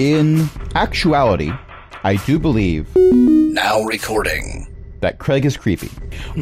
in actuality, I do believe Now recording. that Craig is creepy.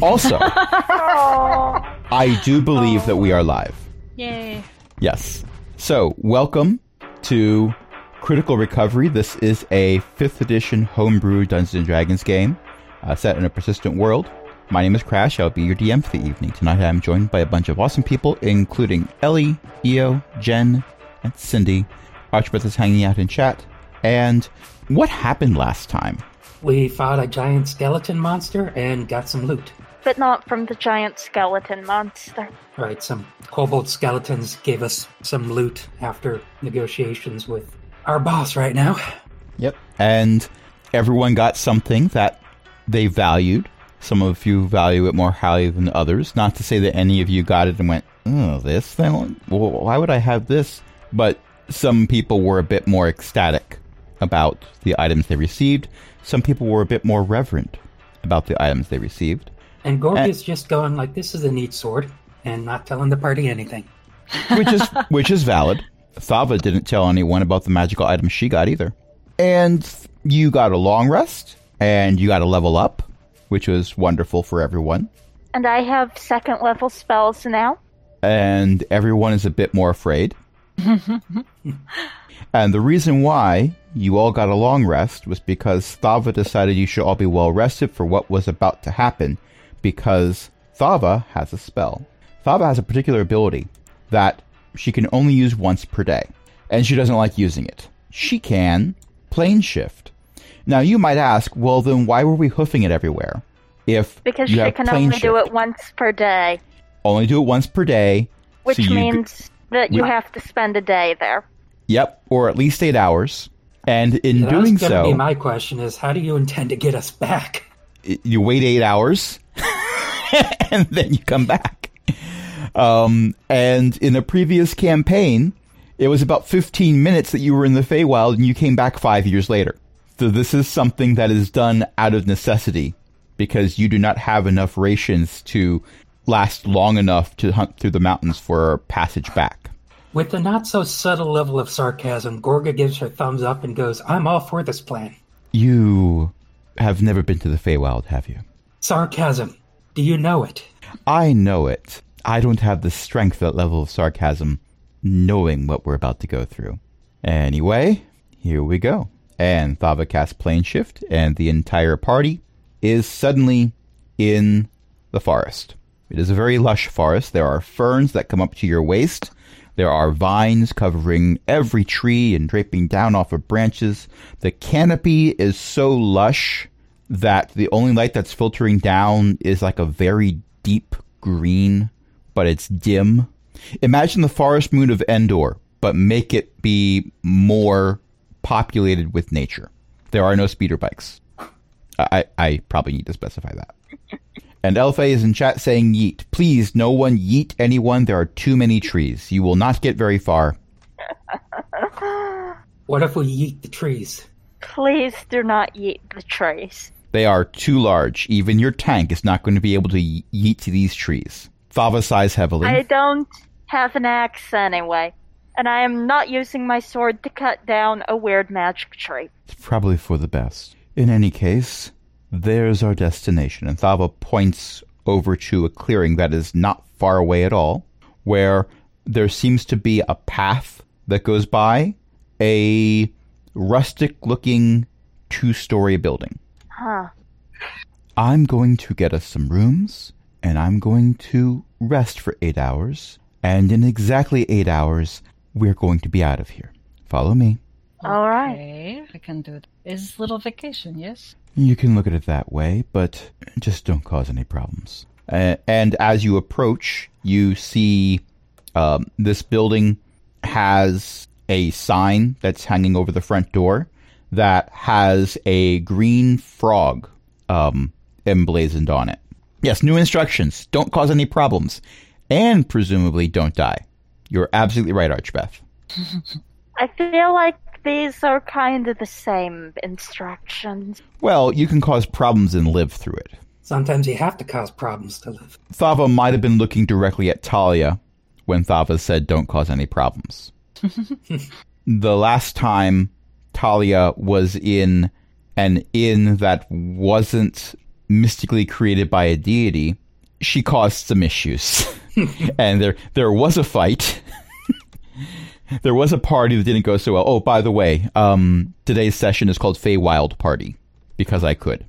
Also, I do believe that we are live. Yay. Yes. So, welcome to Critical Recovery. This is a 5th edition homebrew Dungeons and Dragons game uh, set in a persistent world. My name is Crash. I'll be your DM for the evening. Tonight I'm joined by a bunch of awesome people, including Ellie, Io, Jen, and Cindy. Archibald is hanging out in chat. And what happened last time? We fought a giant skeleton monster and got some loot. But not from the giant skeleton monster. Right, some kobold skeletons gave us some loot after negotiations with our boss right now. Yep. And everyone got something that they valued. Some of you value it more highly than others. Not to say that any of you got it and went, oh, this? Then well, why would I have this? But some people were a bit more ecstatic about the items they received. Some people were a bit more reverent about the items they received. And Gorg is just going like, "This is a neat sword," and not telling the party anything. which is which is valid. Thava didn't tell anyone about the magical items she got either. And you got a long rest, and you got a level up, which was wonderful for everyone. And I have second level spells now. And everyone is a bit more afraid. and the reason why you all got a long rest was because Thava decided you should all be well rested for what was about to happen, because Thava has a spell. Thava has a particular ability that she can only use once per day, and she doesn't like using it. She can plane shift. Now you might ask, well then why were we hoofing it everywhere? If Because she can only do it once per day. only do it once per day, Which so means that you we- have to spend a day there. Yep, or at least eight hours. And in That doing was so, be my question: is how do you intend to get us back? you wait eight hours, and then you come back. Um, and in a previous campaign, it was about 15 minutes that you were in the Feywild, and you came back five years later. So this is something that is done out of necessity, because you do not have enough rations to last long enough to hunt through the mountains for passage back. With a not so subtle level of sarcasm, Gorga gives her thumbs up and goes, "I'm all for this plan." You have never been to the Feywild, have you? Sarcasm. Do you know it? I know it. I don't have the strength, that level of sarcasm, knowing what we're about to go through. Anyway, here we go. And Thava casts plane shift, and the entire party is suddenly in the forest. It is a very lush forest. There are ferns that come up to your waist. There are vines covering every tree and draping down off of branches. The canopy is so lush that the only light that's filtering down is like a very deep green, but it's dim. Imagine the forest moon of Endor, but make it be more populated with nature. There are no speeder bikes. I, I probably need to specify that. And Elfe is in chat saying yeet. Please, no one yeet anyone. There are too many trees. You will not get very far. What if we eat the trees? Please do not eat the trees. They are too large. Even your tank is not going to be able to ye- yeet to these trees. Thava sighs heavily. I don't have an axe anyway. And I am not using my sword to cut down a weird magic tree. It's probably for the best. In any case, there's our destination. And Thava points over to a clearing that is not far away at all, where there seems to be a path that goes by a rustic looking two story building. Huh. I'm going to get us some rooms, and I'm going to rest for eight hours. And in exactly eight hours, we're going to be out of here. Follow me. All right. Okay, I can do it. it. Is little vacation, yes? You can look at it that way, but just don't cause any problems. Uh, and as you approach, you see um, this building has a sign that's hanging over the front door that has a green frog um, emblazoned on it. Yes, new instructions. Don't cause any problems. And presumably don't die. You're absolutely right, Archbeth. I feel like these are kind of the same instructions. Well, you can cause problems and live through it. Sometimes you have to cause problems to live. Thava might have been looking directly at Talia when Thava said, Don't cause any problems. the last time Talia was in an inn that wasn't mystically created by a deity, she caused some issues. and there there was a fight. there was a party that didn't go so well. Oh, by the way, um, today's session is called Feywild Party because I could.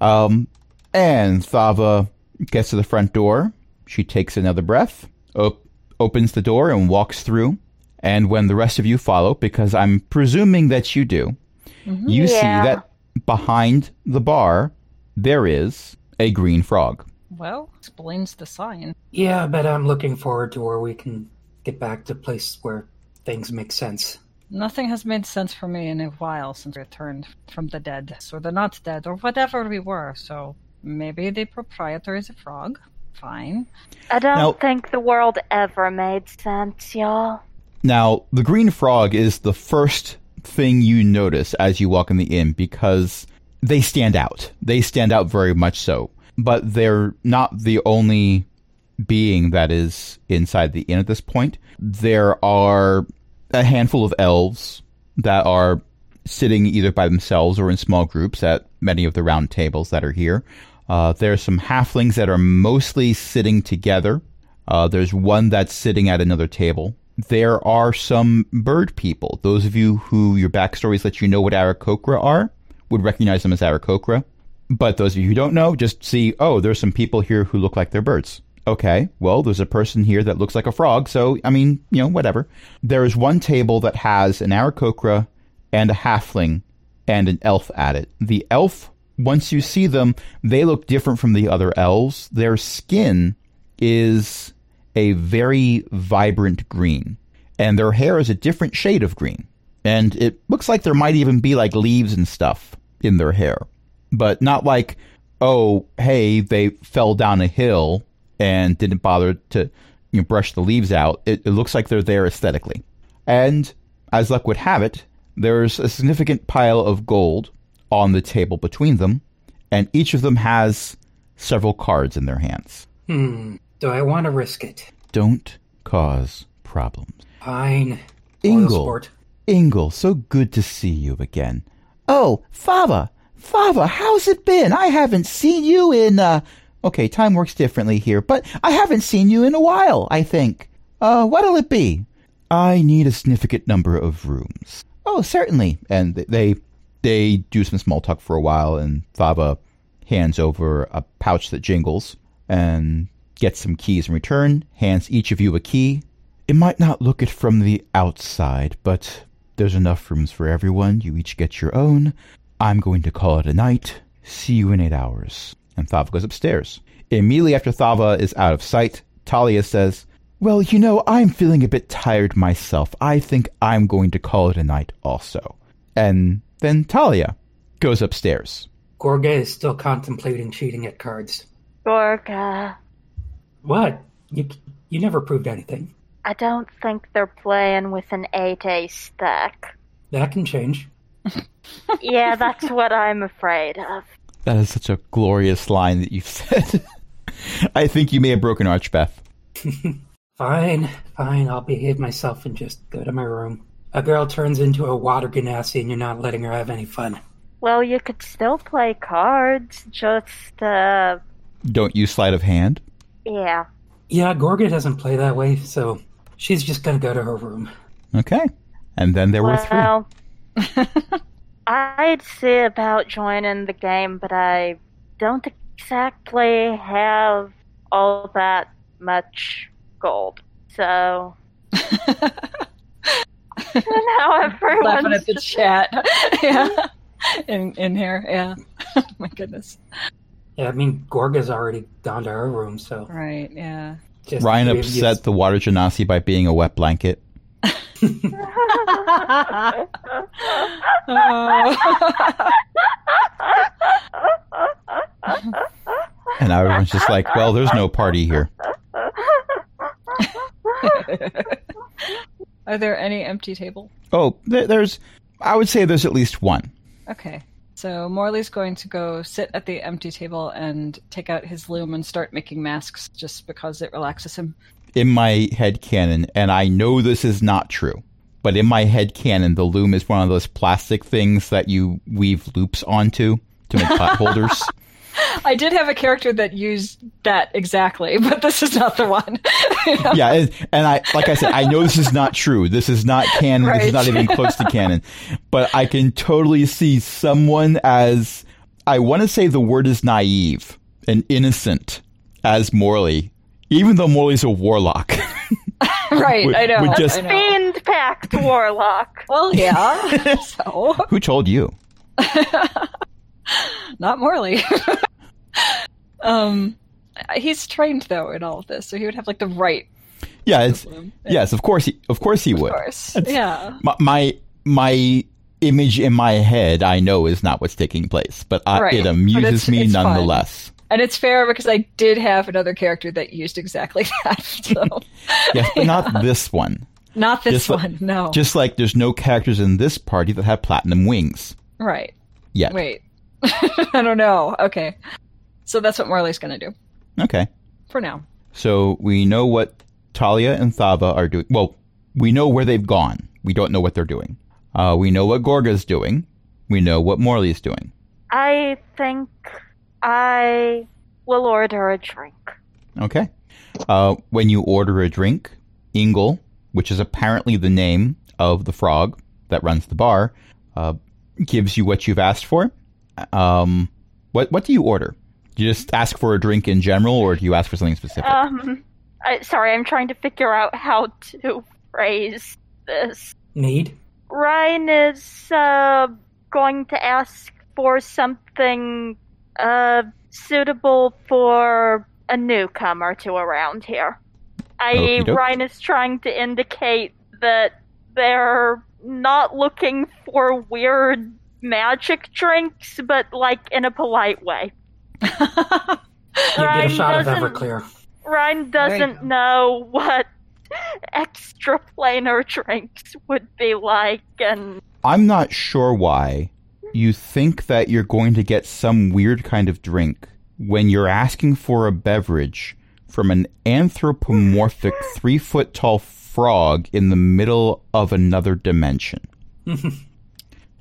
Um, and Thava gets to the front door. She takes another breath, op- opens the door, and walks through. And when the rest of you follow, because I'm presuming that you do, you see that behind the bar there is a green frog. Well, explains the sign. Yeah, but I'm looking forward to where we can get back to a place where things make sense. Nothing has made sense for me in a while since we returned from the dead. or they're not dead, or whatever we were. So maybe the proprietor is a frog. Fine. I don't Now- think the world ever made sense, y'all. Now, the green frog is the first thing you notice as you walk in the inn because they stand out. They stand out very much so. But they're not the only being that is inside the inn at this point. There are a handful of elves that are sitting either by themselves or in small groups at many of the round tables that are here. Uh, there's some halflings that are mostly sitting together. Uh, there's one that's sitting at another table. There are some bird people. Those of you who your backstories let you know what Aarakocra are would recognize them as Aarakocra. But those of you who don't know, just see, oh, there's some people here who look like they're birds. Okay, well, there's a person here that looks like a frog, so, I mean, you know, whatever. There is one table that has an Aarakocra and a halfling and an elf at it. The elf, once you see them, they look different from the other elves. Their skin is a very vibrant green, and their hair is a different shade of green. And it looks like there might even be like leaves and stuff in their hair, but not like, oh, hey, they fell down a hill and didn't bother to you know, brush the leaves out. It, it looks like they're there aesthetically. And as luck would have it, there's a significant pile of gold on the table between them, and each of them has several cards in their hands. Hmm. Do I want to risk it? Don't cause problems. Fine. Ingle. Ingle, so good to see you again. Oh, Thava! Thava, how's it been? I haven't seen you in, uh. Okay, time works differently here, but I haven't seen you in a while, I think. Uh, what'll it be? I need a significant number of rooms. Oh, certainly. And they they do some small talk for a while, and Thava hands over a pouch that jingles and gets some keys in return, hands each of you a key. It might not look it from the outside, but there's enough rooms for everyone. You each get your own. I'm going to call it a night. See you in eight hours. And Thava goes upstairs. Immediately after Thava is out of sight, Talia says, Well, you know, I'm feeling a bit tired myself. I think I'm going to call it a night also. And then Talia goes upstairs. Gorga is still contemplating cheating at cards. Gorga, What? You you never proved anything. I don't think they're playing with an 8A stack. That can change. Yeah, that's what I'm afraid of. That is such a glorious line that you've said. I think you may have broken Archbeth. Fine, fine. I'll behave myself and just go to my room. A girl turns into a water genasi and you're not letting her have any fun. Well, you could still play cards, just, uh, Don't use sleight of hand? yeah. Yeah, Gorga doesn't play that way, so she's just gonna go to her room. Okay. And then there were three. Well, I'd say about joining the game, but I don't exactly have all that much gold. So now I've heard Laughing at the just- chat. yeah. In in here, yeah. Oh my goodness. Yeah, I mean, Gorga's already gone to her room, so Right, yeah. just Ryan the three of you- upset the water genasi by being a wet blanket. And now everyone's just like, well, there's no party here. Are there any empty tables? Oh, there's, I would say there's at least one. Okay. So Morley's going to go sit at the empty table and take out his loom and start making masks just because it relaxes him. in my head canon, and I know this is not true, but in my head canon, the loom is one of those plastic things that you weave loops onto to make pot holders. I did have a character that used that exactly, but this is not the one. yeah, and, and I like I said, I know this is not true. This is not canon. This is not even close to canon. But I can totally see someone as I want to say the word is naive and innocent as Morley, even though Morley's a warlock. right, Would- I know. would just- I know. Fiend Pact Warlock. Well, yeah. so, Who told you? not Morley. um, he's trained though in all of this, so he would have like the right Yeah, it's yes, of course he of course he would. Of course, That's- yeah. My, my my image in my head, I know is not what's taking place, but I, Right, it amuses it's- me it's fun. nonetheless. And it's fair because I did have another character that used exactly that. So Yes, but not this one. not this Just like- one. No. Just like there's no characters in this party that have platinum wings right. Yeah. Wait. I don't know. Okay. So that's what Morley's going to do Okay. for now. So we know what Talia and Thava are doing. Well, we know where they've gone. We don't know what they're doing. Uh, we know what Gorga's doing. We know what Morley's doing. I think I will order a drink. Okay. Uh, when you order a drink, Ingle, which is apparently the name of the frog that runs the bar, uh, gives you what you've asked for. Um, what what do you order? Do you just ask for a drink in general, or do you ask for something specific? Um, I, sorry, I'm trying to figure out how to phrase this. Need? Ryan is uh, going to ask for something uh, suitable for a newcomer to around here. I.e., Ryan is trying to indicate that they're not looking for weird magic drinks, but like in a polite way. You get a Ryan shot of doesn't- Everclear. Ryan doesn't go. know what extra planar drinks would be like, and I'm not sure why you think that you're going to get some weird kind of drink when you're asking for a beverage from an anthropomorphic three foot tall frog in the middle of another dimension.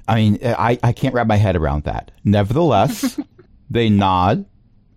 I mean, I, I can't wrap my head around that. Nevertheless, they nod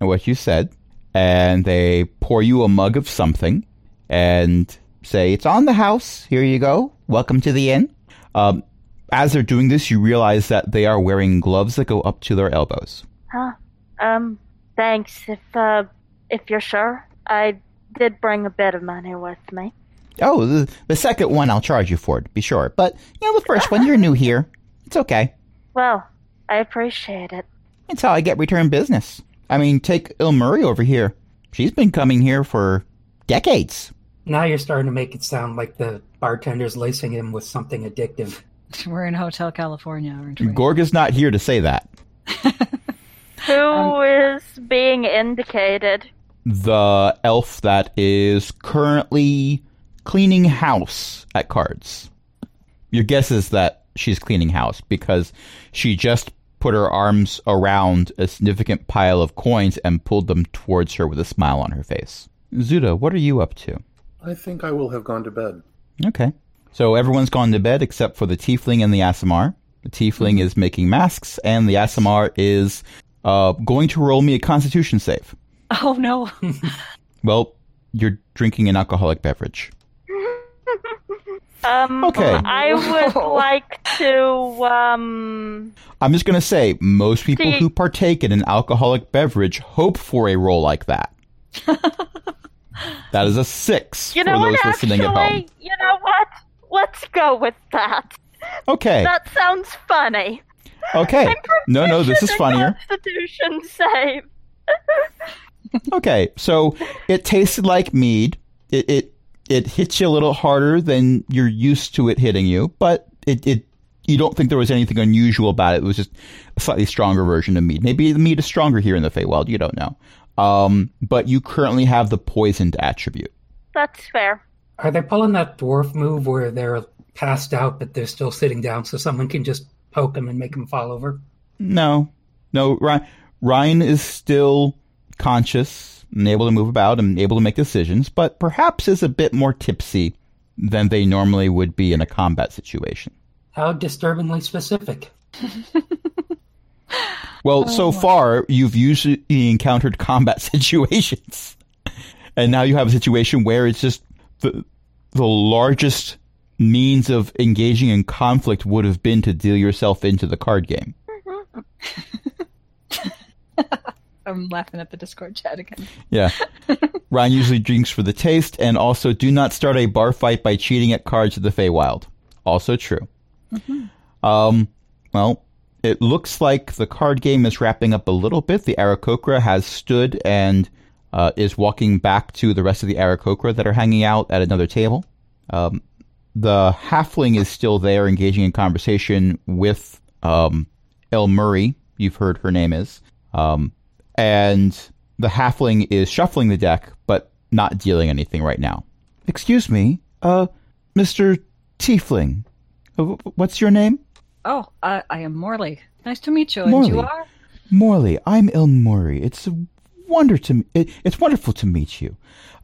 at what you said and they pour you a mug of something and say, It's on the house. Here you go. Welcome to the inn. Um, as they're doing this, you realize that they are wearing gloves that go up to their elbows. huh? Um, thanks. If uh, if you're sure, I did bring a bit of money with me. Oh, the, the second one I'll charge you for, to be sure. But, you know, the first one, you're new here. It's okay. Well, I appreciate it. It's how I get return business. I mean, take Il Murray over here. She's been coming here for decades. Now you're starting to make it sound like the bartender's lacing him with something addictive. We're in Hotel California, aren't we? Gorga's not here to say that. Who is being indicated? The elf that is currently cleaning house at cards. Your guess is that she's cleaning house because she just put her arms around a significant pile of coins and pulled them towards her with a smile on her face. Zuda, what are you up to? I think I will have gone to bed. Okay. So everyone's gone to bed except for the tiefling and the Aasimar. The tiefling is making masks, and the Aasimar is uh, going to roll me a constitution save. Oh no. Well, you're drinking an alcoholic beverage. Um, Okay. I would No. like to um. I'm just going to say, most people See- who partake in an alcoholic beverage hope for a roll like that. that is a six You for know those what? listening Actually, at home. you know what? Let's go with that. Okay. That sounds funny. okay. No, no, this is funnier. Constitution save. Okay, so it tasted like mead. It it it hits you a little harder than you're used to it hitting you, but it it you don't think there was anything unusual about it. It was just a slightly stronger version of mead. Maybe the mead is stronger here in the Feywild. You don't know. Um, but you currently have the poisoned attribute. That's fair. Are they pulling that dwarf move where they're passed out but they're still sitting down so someone can just poke them and make them fall over? No, no. Ryan, Ryan is still conscious and able to move about and able to make decisions, but perhaps is a bit more tipsy than they normally would be in a combat situation. How disturbingly specific. Well, so oh, far you've usually encountered combat situations, and now you have a situation where it's just the the largest means of engaging in conflict would have been to deal yourself into the card game. I'm laughing at the Discord chat again. Yeah. Ryan usually drinks for the taste, and also do not start a bar fight by cheating at cards of the Feywild. Also true. Um, well, it looks like the card game is wrapping up a little bit. The Aarakocra has stood and uh, is walking back to the rest of the Aarakocra that are hanging out at another table. Um, the halfling is still there, engaging in conversation with um, El Murray. You've heard her name is. Um, and the halfling is shuffling the deck, but not dealing anything right now. Excuse me, uh, Mr. Tiefling. Uh, What's your name? Oh, I, I am Morley. Nice to meet you. And you are? Morley. I'm Il Murray. It's a wonder to it, it's wonderful to meet you.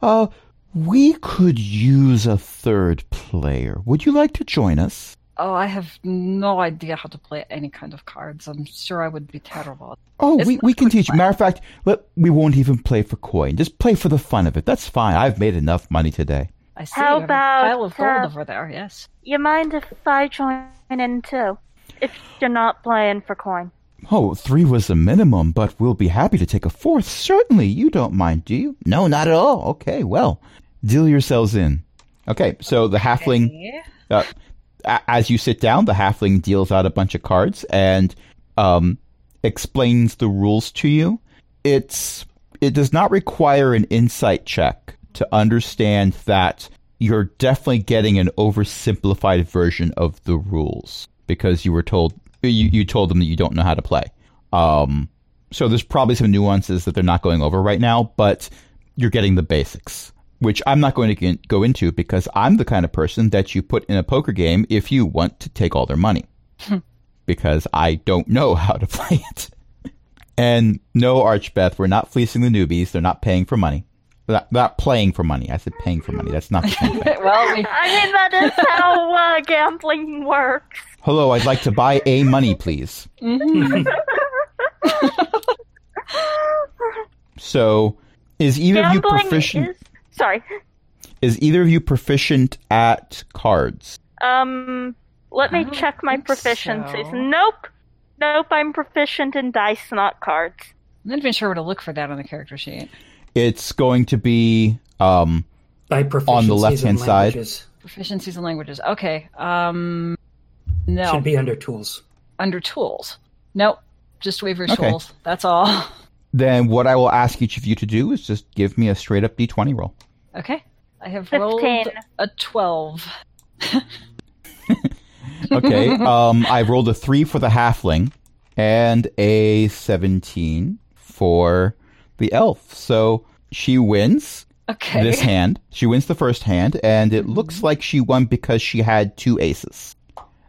Uh, we could use a third player. Would you like to join us? Oh, I have no idea how to play any kind of cards. I'm sure I would be terrible. Oh, It's we, we can teach. you. Matter of fact, let, we won't even play for coin. Just play for the fun of it. That's fine. I've made enough money today. I see How about, a pile of gold uh, over there. Yes. You mind if I join in too? If you're not playing for coin. Oh, three was the minimum, but we'll be happy to take a fourth. Certainly. You don't mind, do you? No, not at all. Okay, well, deal yourselves in. Okay, so the halfling, Okay. uh, a- as you sit down, the halfling deals out a bunch of cards and um, explains the rules to you. It's it does not require an insight check to understand that you're definitely getting an oversimplified version of the rules because you were told you, you told them that you don't know how to play. Um, so there's probably some nuances that they're not going over right now, but you're getting the basics, which I'm not going to get, go into because I'm the kind of person that you put in a poker game if you want to take all their money, because I don't know how to play it. And no, Archbeth, we're not fleecing the newbies. They're not paying for money. Not, not playing for money. I said paying for money. That's not the same thing. well, we, I mean, that is how uh, gambling works. Hello, I'd like to buy a money, please. So, is either of you proficient? is. Sorry. Is either of you proficient at cards? Um, let me check my proficiencies. so. Nope. Nope, I'm proficient in dice, not cards. I'm not even sure where to look for that on the character sheet. It's going to be um, On the left-hand side. Proficiencies in languages. Okay. Um, no. Should be under tools. Under tools. Nope. Just weaver Okay. tools. That's all. then what I will ask each of you to do is just give me a straight up d20 roll. Okay. I have 15. rolled a 12. Okay. um, I rolled a three for the halfling and a 17 for the elf. So she wins Okay. this hand. She wins the first hand, and it looks like she won because she had two aces.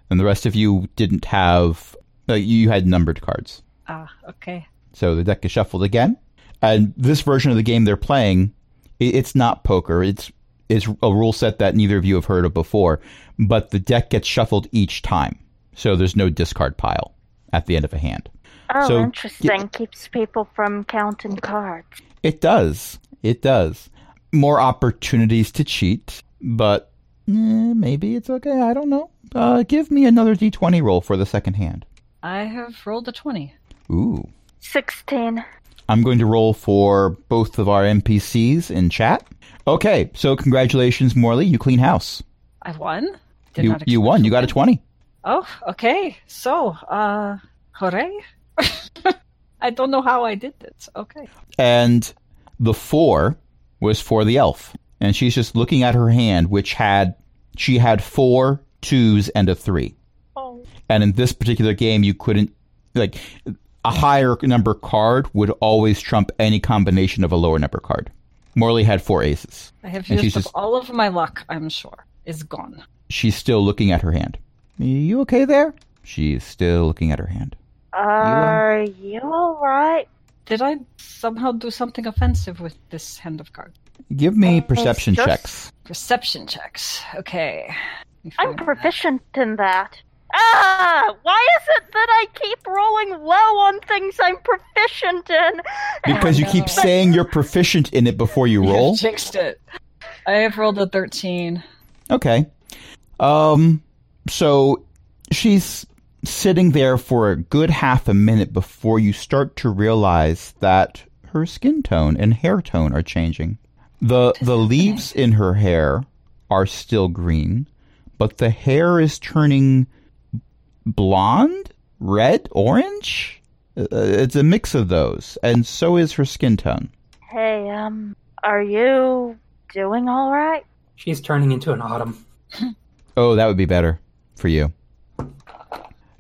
And the rest of you didn't have, uh, you had numbered cards. Ah, okay. So the deck is shuffled again. And this version of the game they're playing, it's not poker. It's it's a rule set that neither of you have heard of before, but the deck gets shuffled each time. So there's no discard pile at the end of a hand. Oh, So, interesting. Keeps people from counting cards. It does. It does. More opportunities to cheat, but eh, maybe it's okay. I don't know. Uh, give me another d20 roll for the second hand. I have rolled a 20. Ooh. 16. I'm going to roll for both of our NPCs in chat. Okay, so congratulations, Morley. You clean house. I won? Did You, not you won. You got a that. 20. Oh, okay. So, uh, hooray. I don't know how I did this. Okay. And the four was for the elf. And she's just looking at her hand, which had, she had four twos and a three. Oh. And in this particular game, you couldn't, like, a higher number card would always trump any combination of a lower number card. Morley had four aces. I have And she's used up just- all of my luck, I'm sure. Is gone. She's still looking at her hand. You okay there? She's still looking at her hand. Are you alright? Did I somehow do something offensive with this hand of cards? Give me uh, perception just- checks. Perception checks. Okay. I'm find that. proficient in that. Ah! Why is it that I keep rolling low on things I'm proficient in? Because you keep saying you're proficient in it before you You roll. jinxed it. I have rolled a 13. Okay. Um so she's sitting there for a good half a minute before you start to realize that her skin tone and hair tone are changing. The the leaves in her hair are still green, but the hair is turning blonde, red, orange. Uh, It's a mix of those, and so is her skin tone. Hey, um, are you doing all right? She's turning into an autumn. Oh, that would be better for you.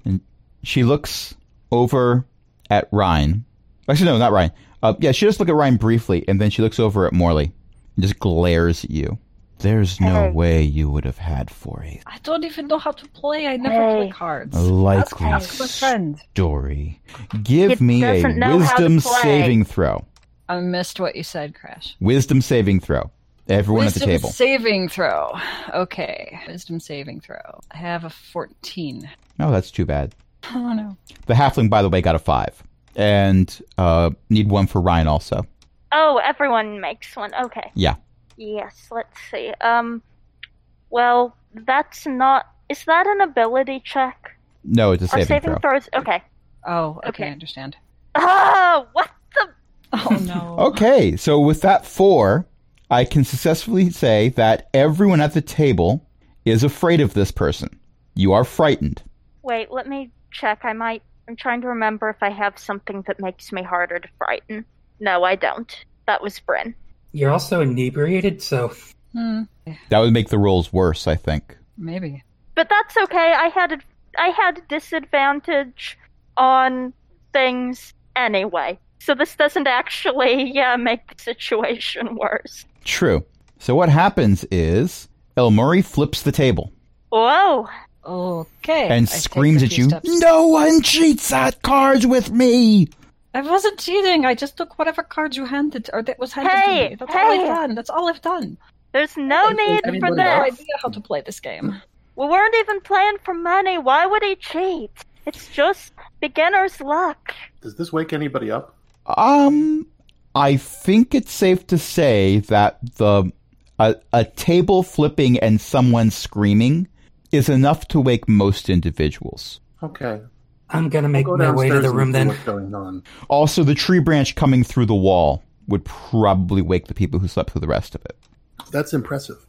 And she looks over at Ryan. Actually, no, not Ryan. Uh, yeah, she just look at Ryan briefly, and then she looks over at Morley and just glares at you. There's no Hey. way you would have had four eight. I don't even know how to play. I never Hey. play cards. A likely Ask my friend. story. Give He me a doesn't know how to wisdom play. saving throw. I missed what you said, Crash. Wisdom saving throw. Everyone Wisdom at the table. saving throw. Okay. Wisdom saving throw. I have a 14. oh, that's too bad. Oh no. The halfling, by the way, got a five, and uh, need one for Ryan also. Oh, everyone makes one. Okay. Yeah. Yes, let's see. Um, well, that's not. Is that an ability check? No, it's a saving, saving throw. throws? Okay. Oh, okay, Okay. I understand. Ah, what the? Oh no. Okay, so with that four, I can successfully say that everyone at the table is afraid of this person. You are frightened. Wait, let me check. I might. I'm trying to remember if I have something that makes me harder to frighten. No, I don't. That was Bryn. You're also inebriated, so Hmm, That would make the rolls worse, I think. maybe. But that's okay. I had a, I had disadvantage on things anyway, so this doesn't actually yeah make the situation worse. True. So what happens is El Murray flips the table Whoa! Okay. and I screams at you, steps. No one cheats at cards with me! I wasn't cheating. I just took whatever cards you handed, or that was handed Hey, to me. That's all. I've done. That's all I've done. There's no need for that. I mean, for no idea how to play this game. We weren't even playing for money. Why would he cheat? It's just beginner's luck. Does this wake anybody up? Um, I think it's safe to say that the a, a table flipping and someone screaming is enough to wake most individuals. Okay. I'm gonna make Go my way to the room then. What's going on? Also, the tree branch coming through the wall would probably wake the people who slept through the rest of it. That's impressive.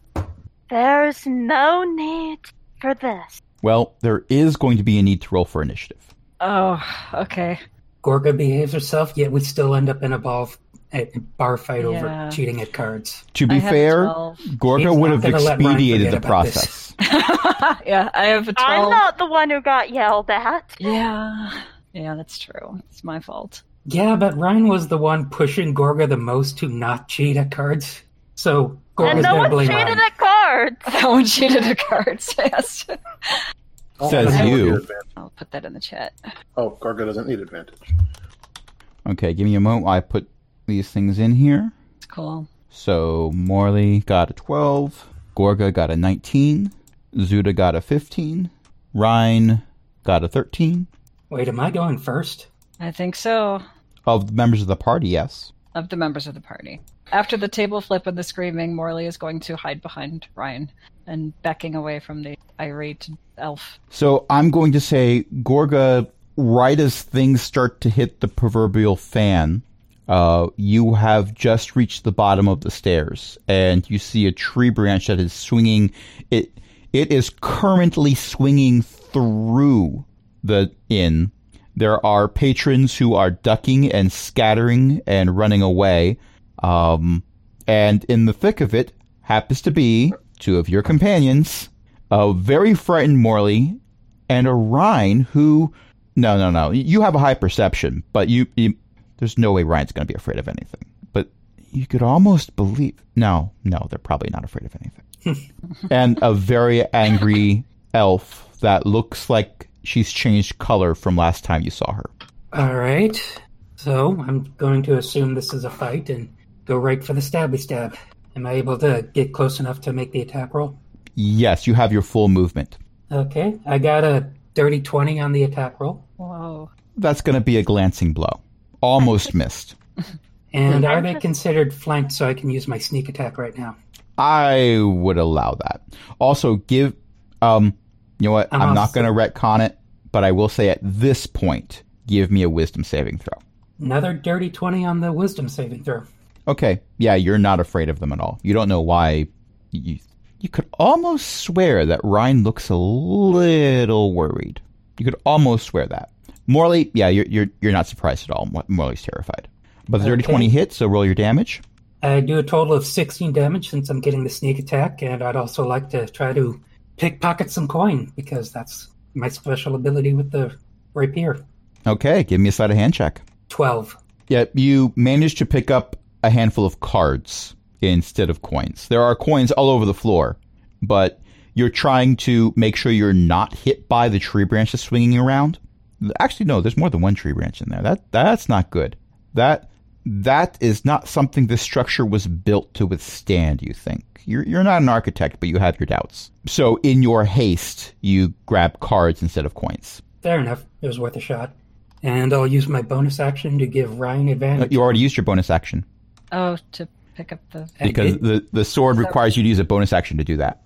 There's no need for this. Well, there is going to be a need to roll for initiative. Oh, okay. Gorga behaves herself, yet we still end up in a ball a bar fight Yeah. over cheating at cards. To be I have a fair, 12. Gorga would have gonna let Ryan expedited the forget about this. process. yeah, I have a 12. I'm not the one who got yelled at. Yeah. Yeah, that's true. It's my fault. Yeah, but Ryan was the one pushing Gorga the most to not cheat at cards. So Gorga's and no gonna one blame cheated Ryan. at cards. That one cheated at cards. Yes. Oh, Says you. I'll put that in the chat. Oh, Gorga doesn't need advantage. Okay, give me a moment while I put these things in here. It's cool. So Morley got a 12, Gorga got a 19, Zuda got a 15, Ryan got a 13. Wait, am I going first? I think so. Of the members of the party, yes. Of the members of the party. After the table flip and the screaming, Morley is going to hide behind Ryan and backing away from the irate elf. So I'm going to say Gorga, right as things start to hit the proverbial fan, uh, you have just reached the bottom of the stairs, and you see a tree branch that is swinging. It it is currently swinging through the inn. There are patrons who are ducking and scattering and running away. Um, and in the thick of it happens to be two of your companions, a very frightened Morley and a Ryan who, no, no, no, you have a high perception, but you, you there's no way Ryan's going to be afraid of anything. But you could almost believe, no, no, they're probably not afraid of anything. and a very angry elf that looks like she's changed color from last time you saw her. All right. So I'm going to assume this is a fight and go right for the stabby stab. Am I able to get close enough to make the attack roll? Yes, you have your full movement. Okay, I got a dirty 20 on the attack roll. Whoa. That's going to be a glancing blow. Almost missed. And are they considered flanked so I can use my sneak attack right now? I would allow that. Also, give. Um, you know what? I'm I'm, not going to retcon it, but I will say at this point, give me a wisdom saving throw. Another dirty 20 on the wisdom saving throw. Okay. Yeah, you're not afraid of them at all. You don't know why. You, you could almost swear that Ryan looks a little worried. You could almost swear that. Morley, yeah, you're you're you're not surprised at all. Morley's terrified. But the dirty Okay. twenty hits, so roll your damage. I do a total of 16 damage since I'm getting the sneak attack, and I'd also like to try to pickpocket some coin because that's my special ability with the rapier. Okay, give me a sleight of hand check. 12. Yeah, you managed to pick up a handful of cards instead of coins. There are coins all over the floor, but you're trying to make sure you're not hit by the tree branches swinging around. Actually, no, there's more than one tree branch in there. That that's not good. That that is not something this structure was built to withstand. You think you're you're not an architect, but you have your doubts. So, in your haste, you grab cards instead of coins. Fair enough. It was worth a shot. And I'll use my bonus action to give Ryan advantage. Uh, you already used your bonus action Oh, to pick up the. Because the the sword requires you to use a bonus action to do that.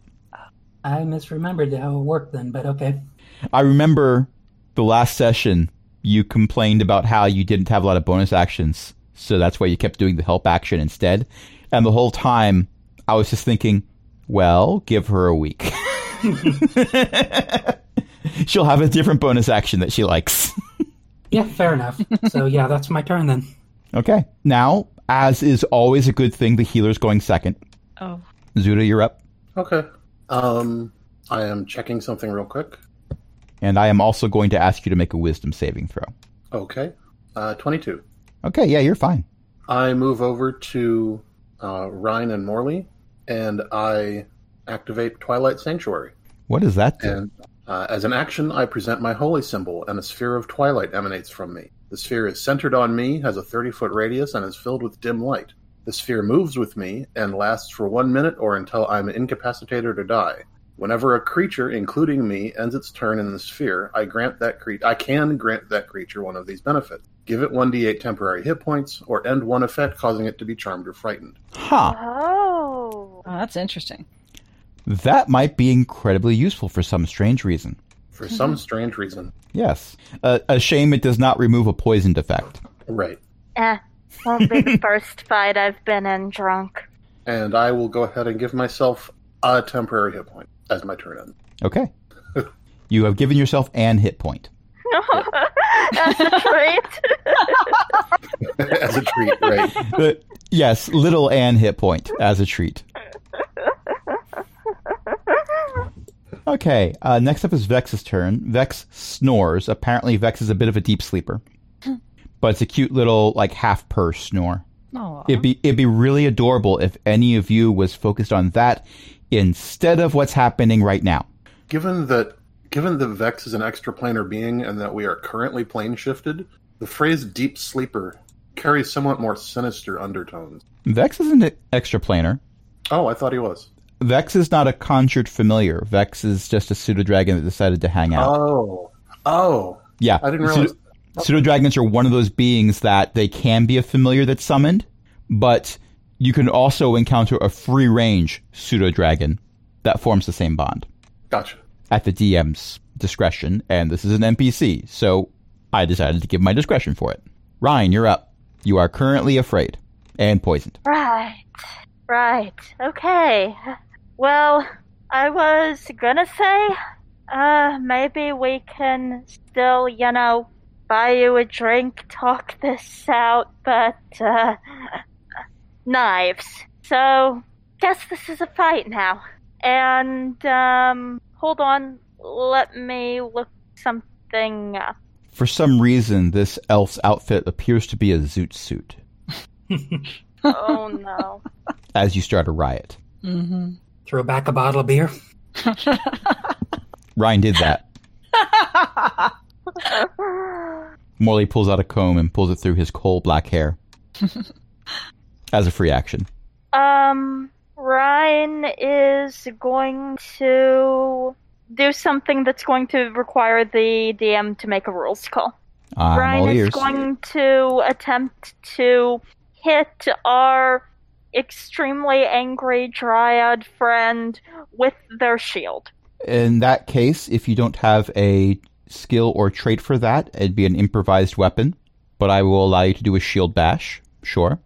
I misremembered how it worked then, but okay. I remember the last session you complained about how you didn't have a lot of bonus actions, so that's why you kept doing the help action instead. And the whole time I was just thinking, well, give her a week. She'll have a different bonus action that she likes. Yeah, fair enough. so yeah, that's my turn then. okay. Now, as is always a good thing, the healer's going second. Oh, Zuda, you're up. Okay. Um, I am checking something real quick. And I am also going to ask you to make a wisdom saving throw. Okay. Uh, 22. Okay, yeah, you're fine. I move over to uh, Ryan and Morley, and I activate Twilight Sanctuary. What does that do? And uh, as an action, I present my holy symbol, and a sphere of twilight emanates from me. The sphere is centered on me, has a 30 foot radius, and is filled with dim light. The sphere moves with me and lasts for one minute or until I'm incapacitated or die. Whenever a creature, including me, ends its turn in the sphere, I grant that cre- I can grant that creature one of these benefits. Give it 1d8 temporary hit points, or end one effect causing it to be charmed or frightened. Huh. Oh. oh, that's interesting. That might be incredibly useful for some strange reason. For some strange reason. Yes. Uh, a shame it does not remove a poisoned effect. Right. Eh. Won't be the first fight I've been in drunk. And I will go ahead and give myself a temporary hit point as my turn ends. Okay. you have given yourself an hit point. As a treat. as a treat, right? Uh, yes, little an hit point as a treat. Okay, uh, next up is Vex's turn. Vex snores. Apparently, Vex is a bit of a deep sleeper, but it's a cute little like half purr snore. Oh, It'd be it'd be really adorable if any of you was focused on that instead of what's happening right now. Given that given that Vex is an extraplanar being and that we are currently plane shifted, the phrase deep sleeper carries somewhat more sinister undertones. Vex isn't an extraplanar. Oh, I thought he was. Vex is not a conjured familiar. Vex is just a pseudo dragon that decided to hang out. Oh. Oh. yeah, I didn't realize. Pseudo dragons are one of those beings that they can be a familiar that's summoned, but you can also encounter a free range pseudo dragon that forms the same bond Gotcha. at the DM's discretion, and this is an NPC, so I decided to give my discretion for it. Ryan, you're up. You are currently afraid and poisoned. Right. Right. Okay. Well, I was gonna say, uh, maybe we can still, you know, buy you a drink, talk this out, but, uh, knives. So, guess this is a fight now. And, um, hold on, let me look something up. For some reason, this elf's outfit appears to be a zoot suit Oh no. as you start a riot. mm-hmm. Throw back a bottle of beer. Ryan did that. Morley pulls out a comb and pulls it through his coal black hair as a free action. Um, Ryan is going to do something that's going to require the DM to make a rules call. I'm Ryan is ears. going to attempt to hit our extremely angry dryad friend with their shield. In that case, if you don't have a skill or trait for that, it'd be an improvised weapon. But I will allow you to do a shield bash. Sure.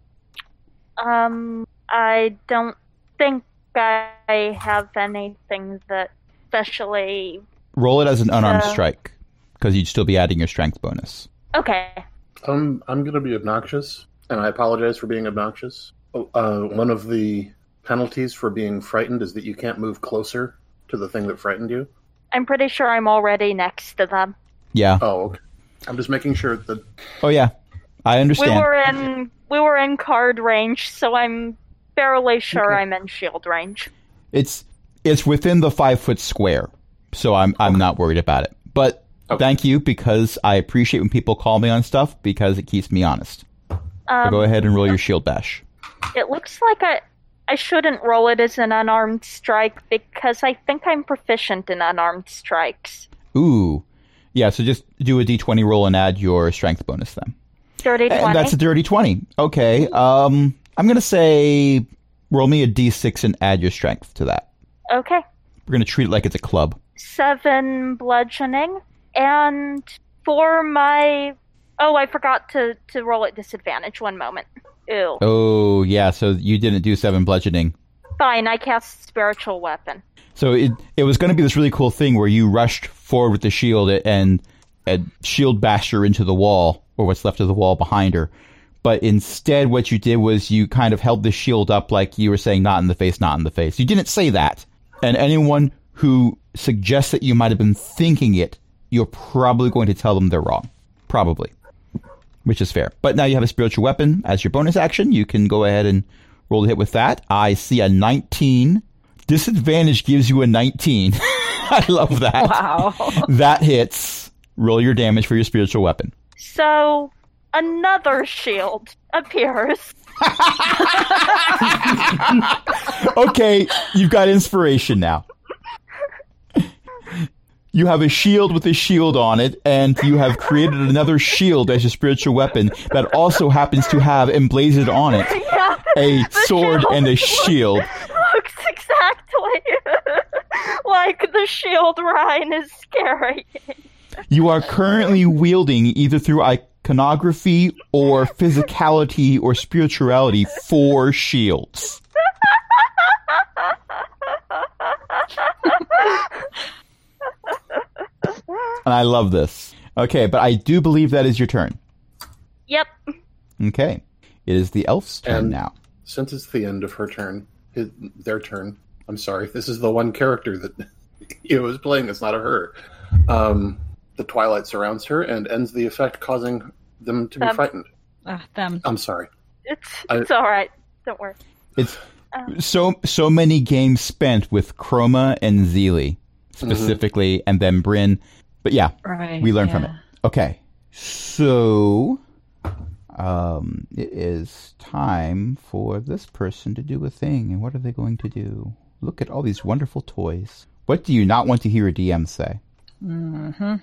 Um, I don't think I have anything that especially. Roll it as an unarmed Uh, strike, because you'd still be adding your strength bonus. Okay. Um, I'm going to be obnoxious, and I apologize for being obnoxious. Oh, Uh, one of the penalties for being frightened is that you can't move closer to the thing that frightened you. I'm pretty sure I'm already next to them. Yeah. Oh, okay. I'm just making sure that Oh yeah. I understand. We were in we were in card range, so I'm fairly sure Okay. I'm in shield range. It's it's within the five foot square, so I'm I'm not worried about it. But Okay. thank you because I appreciate when people call me on stuff because it keeps me honest. So Um, go ahead and roll your shield bash. It looks like I I shouldn't roll it as an unarmed strike because I think I'm proficient in unarmed strikes. Ooh, yeah. So just do a d20 roll and add your strength bonus then. Dirty twenty. And that's a dirty twenty. Okay. Um, I'm gonna say roll me a d6 and add your strength to that. okay. We're gonna treat it like it's a club. Seven bludgeoning, and for my oh, I forgot to to roll at disadvantage. One moment. Ew. Oh yeah. So you didn't do seven bludgeoning. Fine. I cast spiritual weapon. So it it was going to be this really cool thing where you rushed forward with the shield and and shield bashed her into the wall or what's left of the wall behind her. But instead, what you did was you kind of held the shield up like you were saying, "Not in the face, not in the face." You didn't say that, and anyone who suggests that you might have been thinking it, you're probably going to tell them they're wrong, probably, which is fair. But now you have a spiritual weapon as your bonus action. You can go ahead and roll the hit with that. I see a 19. Disadvantage gives you a 19. I love that. Wow. That hits. Roll your damage for your spiritual weapon. So another shield appears. Okay, you've got inspiration now. You have a shield with a shield on it, and you have created another shield as your spiritual weapon that also happens to have emblazoned on it Yeah, a sword and a shield. looks exactly like the shield Ryan is carrying. You are currently wielding either through iconography or physicality or spirituality four shields. And I love this. Okay, but I do believe that is your turn. Yep. Okay. It is the elf's turn And- now. since it's the end of her turn, his, their turn. I'm sorry, this is the one character that he was playing. It's not a her. Um, the twilight surrounds her and ends the effect, causing them to be Um, frightened. Ah, them. I'm sorry. It's I- it's all right. Don't worry. It's so so many games spent with Chroma and Zeely specifically, and then Bryn. But yeah, Right. we learn from it. Okay, so um, it is time for this person to do a thing, and what are they going to do? Look at all these wonderful toys. What do you not want to hear a DM say? Mm-hmm.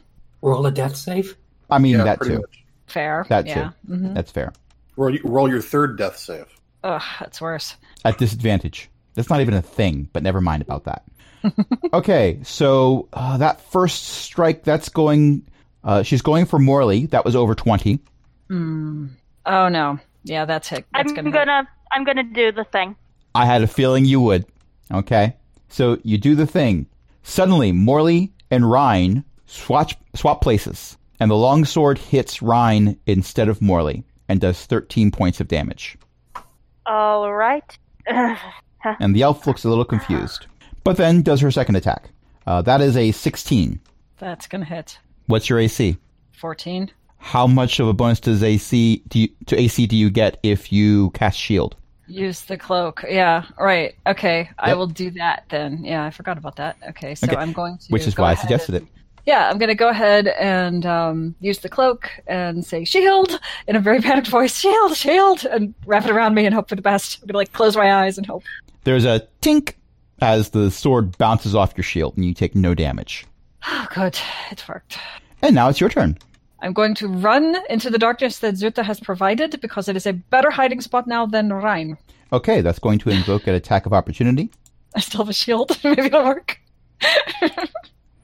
Roll a death save. I mean Yeah, that too. much. Fair. That yeah. too. hmm That's fair. Roll, roll your third death save. Ugh, that's worse. At disadvantage. That's not even a thing, but never mind about that. okay, so uh, that first strike, that's going. Uh, she's going for Morley. That was over 20. Mm. Oh no. Yeah, that's it. That's I'm gonna. gonna. I'm gonna do the thing. I had a feeling you would. Okay, so you do the thing. Suddenly, Morley and Ryan swatch, swap places, and the longsword hits Ryan instead of Morley and does 13 points of damage. All right. And the elf looks a little confused, but then does her second attack. Uh, that is a 16. That's gonna hit. What's your AC? Fourteen. How much of a bonus does AC do you, to AC do you get if you cast shield? Use the cloak. Yeah. Right. Okay. I will do that then. Yeah, I forgot about that. Okay. So Okay. I'm going to. Which is go why I suggested and- it. Yeah, I'm going to go ahead and um, use the cloak and say "shield" in a very panicked voice. Shield, shield, and wrap it around me and hope for the best. I'm going to like close my eyes and hope. There's a tink as the sword bounces off your shield and you take no damage. Oh, good. It worked. And now it's your turn. I'm going to run into the darkness that Zuda has provided because it is a better hiding spot now than Ryan. Okay, that's going to invoke an attack of opportunity. I still have a shield. Maybe it'll work.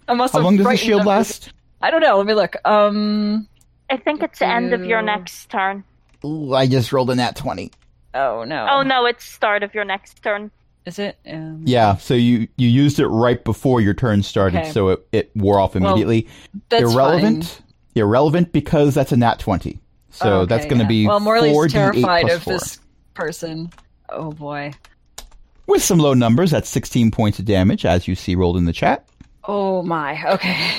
I'm also How long does the shield of- last? I don't know. Let me look. Um. I think it's the end of your next turn. Ooh, I just rolled a nat 20. Oh no. Oh no, it's start of your next turn. Is it? Um, Yeah, so you, you used it right before your turn started, Okay. so it, it wore off Well, immediately. That's Irrelevant. fine. Irrelevant because that's a nat 20. So Oh, that's going to yeah. be well. Morley's 4d8 terrified plus of 4. this person. Oh boy. With some low numbers, that's 16 points of damage, as you see rolled in the chat. Oh my. Okay.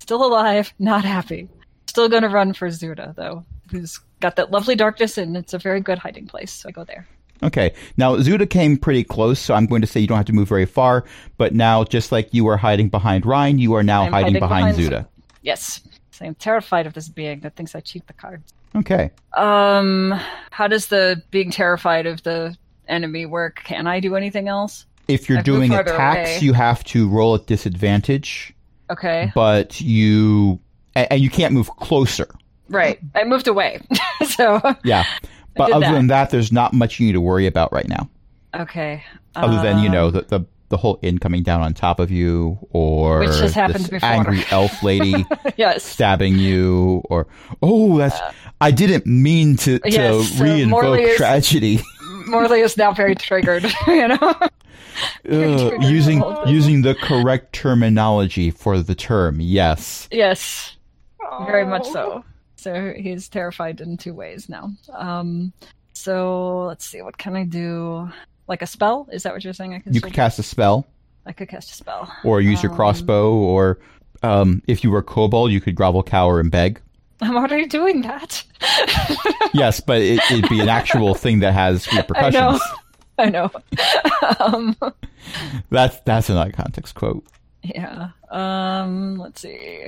Still alive. Not happy. Still gonna run for Zuda though, who's got that lovely darkness and it's a very good hiding place. So I go there. Okay, now Zuda came pretty close, so I'm going to say you don't have to move very far. But now, just like you were hiding behind Ryan, you are now hiding, hiding behind, behind Zuda. Yes. So I'm terrified of this being that thinks I cheat the cards. Okay. Um, how does the being terrified of the enemy work? Can I do anything else? If you're I've doing attacks, away. you have to roll at disadvantage, Okay. but you and, you can't move closer. Right. I moved away. so Yeah. But other that. than that, there's not much you need to worry about right now. okay. Other than you know Um, the, the the whole inn coming down on top of you, or Which has happened before. angry elf lady yes. stabbing you, or oh, that's I didn't mean to to yes, so re-invoke Morley is- tragedy. Morley is now very triggered. You know. Ugh, triggered using the using the correct terminology for the term. Yes. yes. Very much so. So he's terrified in two ways now. Um. So let's see. What can I do? Like a spell? Is that what you're saying? I can. You still could cast a spell, I could cast a spell. or use your Um, crossbow, or um, if you were kobold, you could grovel, cower, and beg. I'm already doing that. Yes, but it, it'd be an actual thing that has I repercussions. know. I know. um, That's that's an out context quote. yeah. Um. Let's see.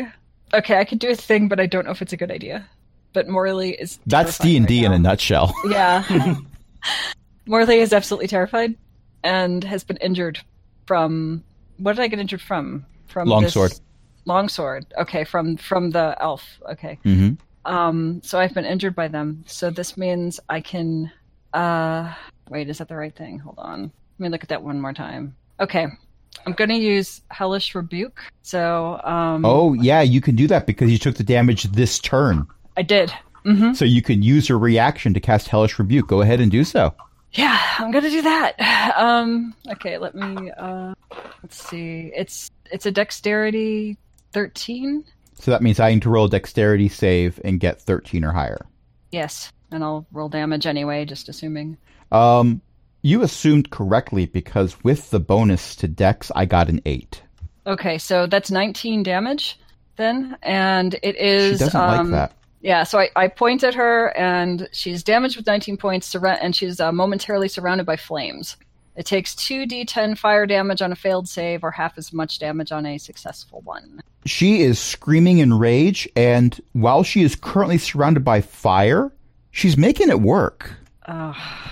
Okay, I could do a thing, but I don't know if it's a good idea. But Morley is. That's D and D in a nutshell. Yeah. Morley is absolutely terrified and has been injured from. What did I get injured from? From Longsword. this- Longsword. Okay, from from the elf. Okay. hmm Um. So I've been injured by them. So this means I can. Uh. Wait, is that the right thing? Hold on. Let me look at that one more time. Okay. I'm going to use Hellish Rebuke. So. Um, Oh yeah, you can do that because you took the damage this turn. I did. hmm So you can use your reaction to cast Hellish Rebuke. Go ahead and do so. Yeah, I'm gonna do that. Um, okay, let me. Uh, let's see. It's it's a dexterity thirteen. So that means I need to roll a dexterity save and get 13 or higher. Yes, and I'll roll damage anyway, just assuming. Um, you assumed correctly because with the bonus to dex, I got an 8. Okay, so that's nineteen damage then, and it is. She doesn't um, like that. Yeah, so I, I point at her, and she's damaged with 19 points, surra- and she's uh, momentarily surrounded by flames. It takes 2d10 fire damage on a failed save, or half as much damage on a successful one. She is screaming in rage, and while she is currently surrounded by fire, she's making it work.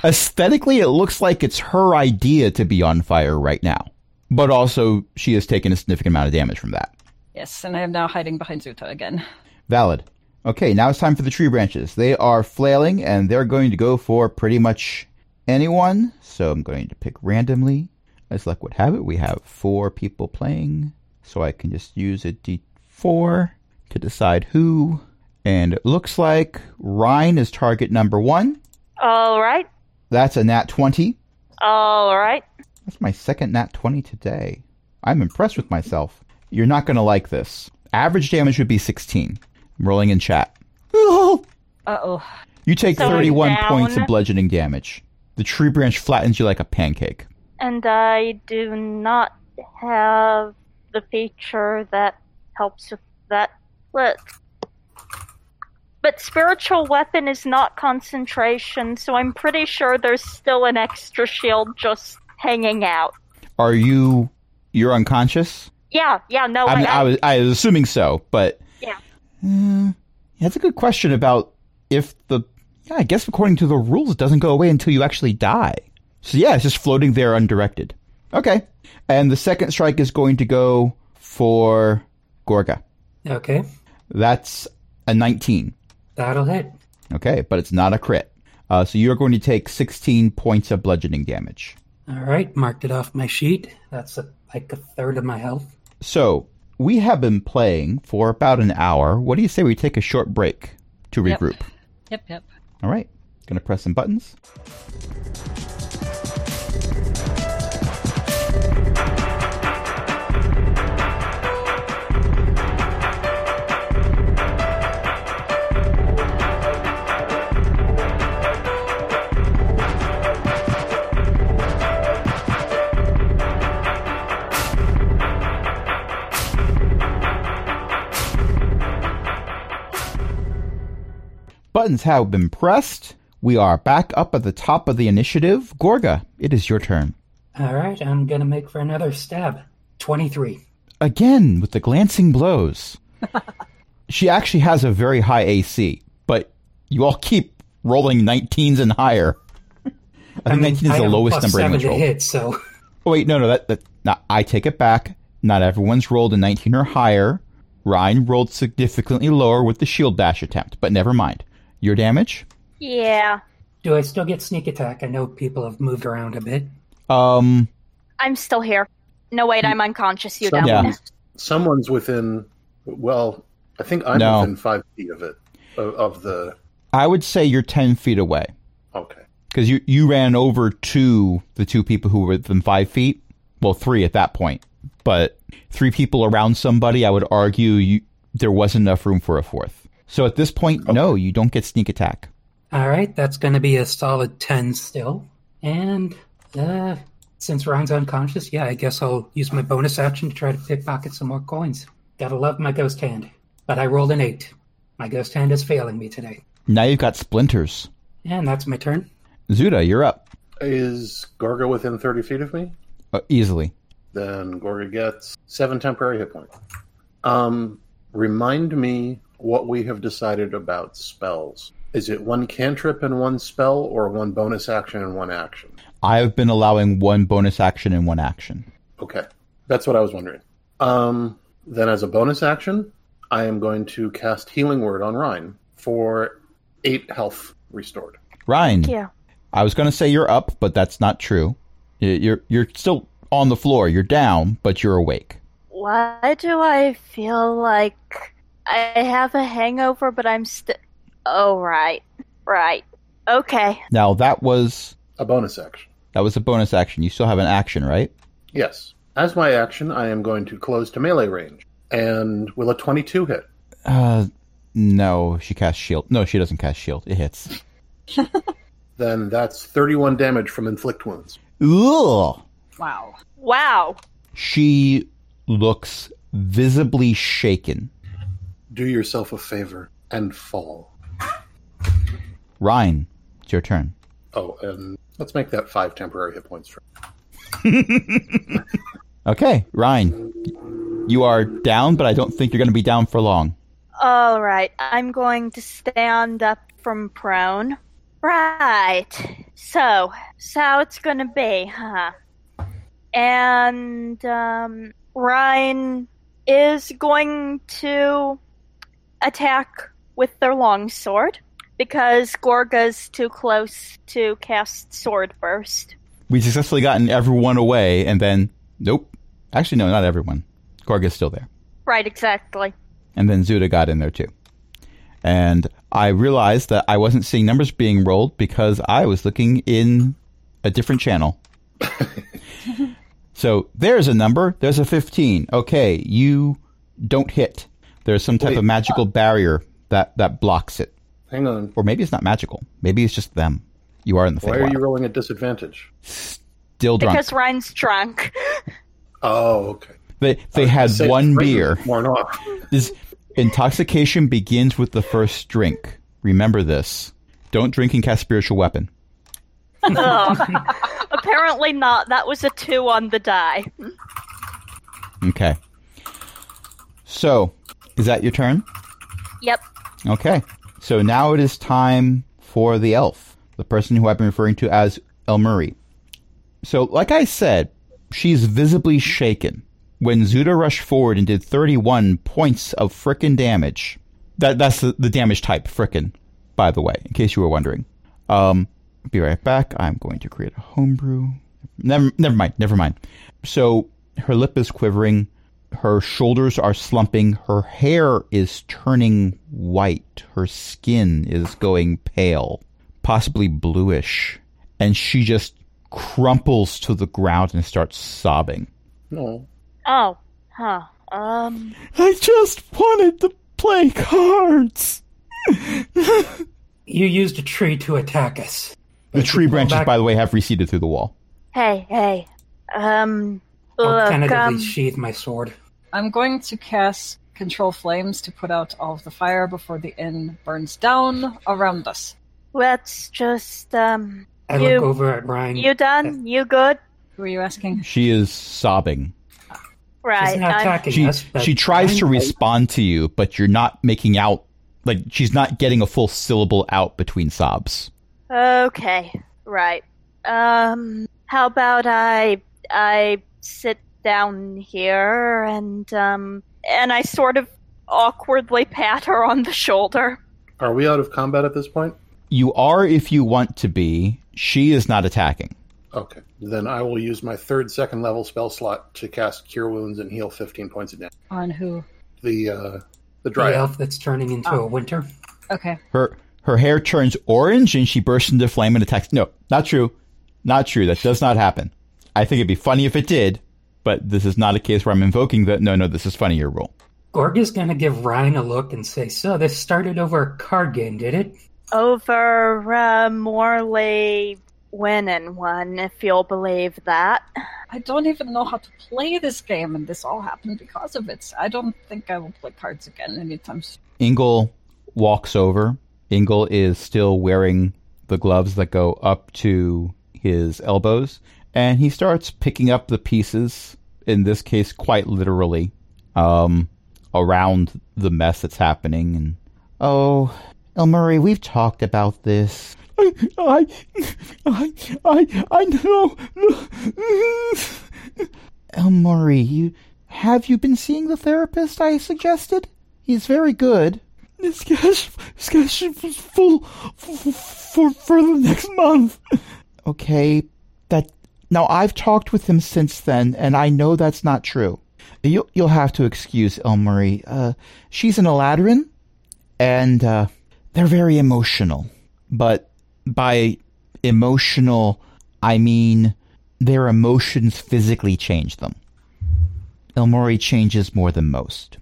Aesthetically, it looks like it's her idea to be on fire right now. But also, she has taken a significant amount of damage from that. Yes, and I am now hiding behind Zuda again. Valid. Okay, now it's time for the tree branches. They are flailing and they're going to go for pretty much anyone. So I'm going to pick randomly. As luck would have it, we have four people playing. So I can just use a d4 to decide who. And it looks like Ryan is target number one. All right. That's a nat 20. All right. That's my second nat 20 today. I'm impressed with myself. You're not going to like this. Average damage would be 16. I'm rolling in chat. Uh oh. You take So 31 points of bludgeoning damage. The tree branch flattens you like a pancake. And I do not have the feature that helps with that. Let's. But spiritual weapon is not concentration, so I'm pretty sure there's still an extra shield just hanging out. Are you you're unconscious? Yeah, yeah, no, I, mean, I was I was assuming so, but Yeah. Uh, that's a good question about if the yeah, I guess according to the rules it doesn't go away until you actually die. So yeah, it's just floating there undirected. Okay. And the second strike is going to go for Gorga. Okay, That's a 19. that'll hit. Okay, but it's not a crit. Uh, so you're going to take 16 points of bludgeoning damage. All right, marked it off my sheet. That's a, like a third of my health. So we have been playing for about an hour. What do you say we take a short break to regroup? Yep. regroup? Yep, yep. All right. Gonna press some buttons. Buttons have been pressed. We are back up at the top of the initiative. Gorga, it is your turn. All right, I'm gonna make for another stab. Twenty-three. Again with the glancing blows. she actually has a very high AC, but you all keep rolling 19s and higher. I think 19 is I the lowest number seven to hit, so Oh wait, no, no, that, that no, I take it back. Not everyone's rolled a 19 or higher. Ryan rolled significantly lower with the shield dash attempt, but never mind. Your damage? Yeah. do I still get sneak attack? I know people have moved around a bit. Um, I'm still here. No, wait, I'm unconscious. You Someone's, down. Yeah. someone's within. Well, I think I'm No. within five feet of it. Of, of the. I would say you're 10 feet away Okay. because you you ran over to the two people who were within five feet. Well, three at that point, but three people around somebody. I would argue you there wasn't enough room for a fourth. So at this point, no, you don't get sneak attack. All right, that's gonna be a solid ten still. And uh, since Ryan's unconscious, yeah, I guess I'll use my bonus action to try to pickpocket some more coins. Gotta love my ghost hand, but I rolled an eight. My ghost hand is failing me today, Now you've got splinters. Yeah, and that's my turn. Zuda, you're up Is Gorga within 30 feet of me? uh, easily. Then Gorga gets seven temporary hit points. Um, remind me what we have decided about spells. Is it one cantrip and one spell, or one bonus action and one action? I have been allowing one bonus action and one action. Okay, that's what I was wondering. Um, then, as a bonus action, I am going to cast Healing Word on Ryan for eight health restored. Ryan, Yeah. I was going to say you're up, but that's not true. You're you're still on the floor. You're down, but you're awake. Why do I feel like I have a hangover, but I'm still. Oh, right. Right. Okay. Now that was A bonus action. that was a bonus action. You still have an action, right? Yes. As my action, I am going to close to melee range. And will a 22 hit? Uh, no. She casts shield. No, she doesn't cast shield. It hits. Then that's 31 damage from inflict wounds. Ugh. Wow. Wow. She looks visibly shaken. Do yourself a favor and fall. Ryan, it's your turn. Oh, and let's make that five temporary hit points for Okay, Ryan, you are down, but I don't think you're going to be down for long. All right. I'm going to stand up from prone. Right. So, so how it's going to be, huh? And um, Ryan is going to attack with their longsword because Gorga's too close to cast sword burst. We successfully gotten everyone away, and then nope. Actually, no, not everyone. Gorga's still there. Right, exactly. and then Zuda got in there too. And I realized that I wasn't seeing numbers being rolled because I was looking in a different channel. so there's a number. There's a 15. Okay, you don't hit. There's some type Wait, of magical uh, barrier that, that blocks it. Hang on. Or maybe it's not magical. Maybe it's just them. You are in the Why are Feywild. you rolling at disadvantage? Still drunk. Because Ryan's drunk. Oh, okay. they they had one beer. Worn off. This intoxication begins with the first drink. Remember this. Don't drink and cast spiritual weapon. Ugh. Apparently not. That was a two on the die. Okay. So, is that your turn? Yep. Okay. So now it is time for the elf, the person who I've been referring to as El Murray. So, like I said, she's visibly shaken. When Zuda rushed forward and did 31 points of frickin' damage. That that's the, the damage type, frickin', by the way, in case you were wondering. Um, be right back. I'm going to create a homebrew. Never, never mind. Never mind. So her lip is quivering. Her shoulders are slumping. Her hair is turning white. Her skin is going pale, possibly bluish. And she just crumples to the ground and starts sobbing. No. Oh, huh. Um, I just wanted to play cards. You used a tree to attack us. The tree branches, back- by the way, have receded through the wall. hey, hey. Um, I'll look, tentatively um, sheathe my sword. I'm going to cast Control Flames to put out all of the fire before the inn burns down around us. let's just, um, I you- look over at Brian. you done? You good? Who are you asking? She is sobbing. Right. She's not I'm- She us. she tries to respond to you, but you're not making out like she's not getting a full syllable out between sobs. Okay, right. Um, how about I I sit down here and um and I sort of awkwardly pat her on the shoulder. Are we out of combat at this point? You are if you want to be. She is not attacking. Okay. Then I will use my third second level spell slot to cast Cure Wounds and heal 15 points of damage. On who? The uh, the The dry elf that's turning into Oh. a winter. Okay. Her her hair turns orange and she bursts into flame and attacks. No, not true. Not true. That does not happen. I think it'd be funny if it did, but this is not a case where I'm invoking the no, no, this is funnier rule. Gorg is going to give Ryan a look and say, So, this started over a card game, did it? Over uh, Morley winning one, if you'll believe that. I don't even know how to play this game, and this all happened because of it. I don't think I will play cards again anytime soon. Ingle walks over. Ingle is still wearing the gloves that go up to his elbows, and he starts picking up the pieces, in this case, quite literally, um, around the mess that's happening. And oh, El Murray, we've talked about this. I, I, I, I, I know. El Murray, you have you been seeing the therapist I suggested? He's very good. This cash, this cash is full for, for for the next month. Okay, now I've talked with him since then, and I know that's not true. You'll you'll have to excuse Elmarie. Uh, she's an Eladrin, and uh, they're very emotional. But by emotional, I mean their emotions physically change them. Elmori changes more than most.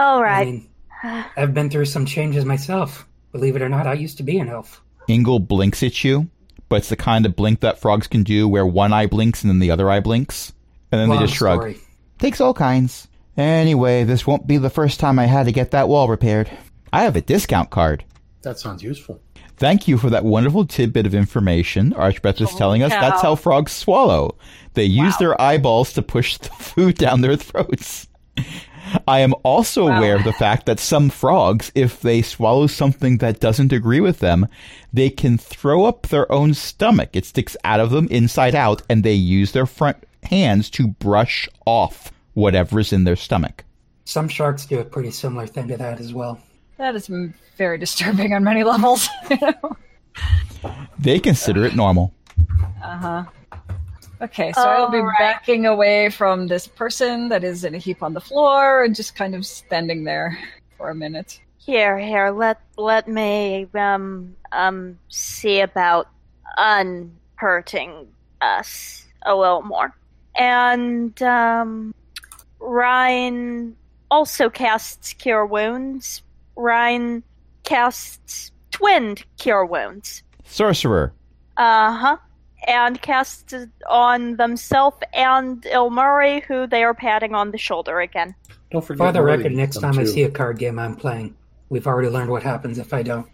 All right. I right. mean, I've been through some changes myself. Believe it or not, I used to be an elf. Ingle blinks at you, but it's the kind of blink that frogs can do where one eye blinks and then the other eye blinks. And then Long they just shrug. story. Takes all kinds. Anyway, this won't be the first time I had to get that wall repaired. I have a discount card. That sounds useful. Thank you for that wonderful tidbit of information. Archbeth is telling us that's how frogs swallow. They use their eyeballs to push the food down their throats. I am also aware of the fact that some frogs, if they swallow something that doesn't agree with them, they can throw up their own stomach. It sticks out of them inside out, and they use their front hands to brush off whatever's in their stomach. Some sharks do a pretty similar thing to that as well. That is very disturbing on many levels. They consider it normal. Uh-huh. Okay, so I'll be All right. backing away from this person that is in a heap on the floor and just kind of standing there for a minute. Here, here, let let me um um see about unhurting us a little more. And um Ryan also casts cure wounds. Ryan casts twinned cure wounds. Sorcerer. Uh-huh. And casts it on themselves and Ilmuri, who they are patting on the shoulder again. Don't forget. For the Morley record, next them time I see a card game I'm playing, we've already learned what happens if I don't.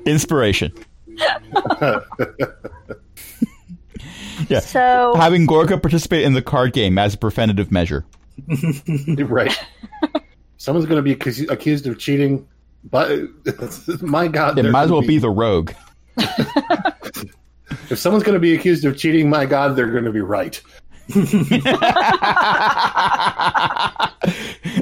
Inspiration. yeah. So Having Gorga participate in the card game as a preventative measure. right. Someone's going to be accused of cheating, but my God, It might as well be the rogue. If someone's going to be accused of cheating, my God, they're going to be right.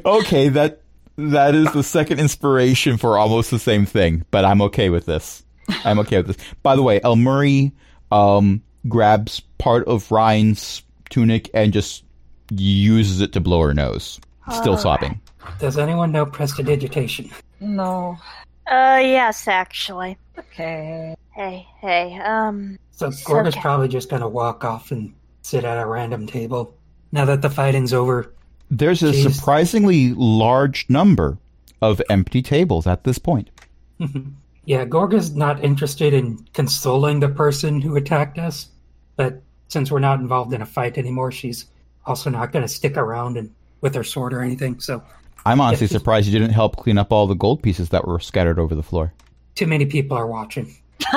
okay, that that is the second inspiration for almost the same thing, but I'm okay with this. I'm okay with this. By the way, El Murray um, grabs part of Ryan's tunic and just uses it to blow her nose, still All sobbing. Does anyone know prestidigitation? No. Uh, yes, actually. Okay. Hey, hey, um, So It's Gorga's okay. probably just gonna walk off and sit at a random table. Now that the fighting's over, There's a Jeez. surprisingly large number of empty tables at this point. yeah, Gorga's not interested in consoling the person who attacked us. But since we're not involved in a fight anymore, she's also not gonna stick around and with her sword or anything. So I'm honestly Yes. surprised you didn't help clean up all the gold pieces that were scattered over the floor. too many people are watching.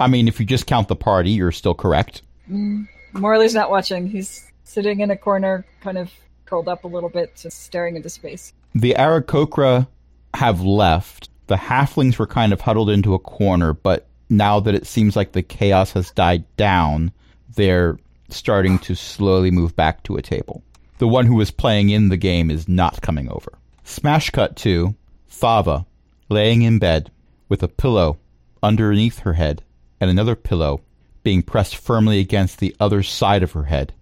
I mean, if you just count the party, you're still correct. Mm, Morley's not watching. He's sitting in a corner, kind of curled up a little bit, just staring into space. The Aarakocra have left. The halflings were kind of huddled into a corner, but now that it seems like the chaos has died down, they're starting to slowly move back to a table. The one who was playing in the game is not coming over. Smash cut to Thava laying in bed with a pillow underneath her head and another pillow being pressed firmly against the other side of her head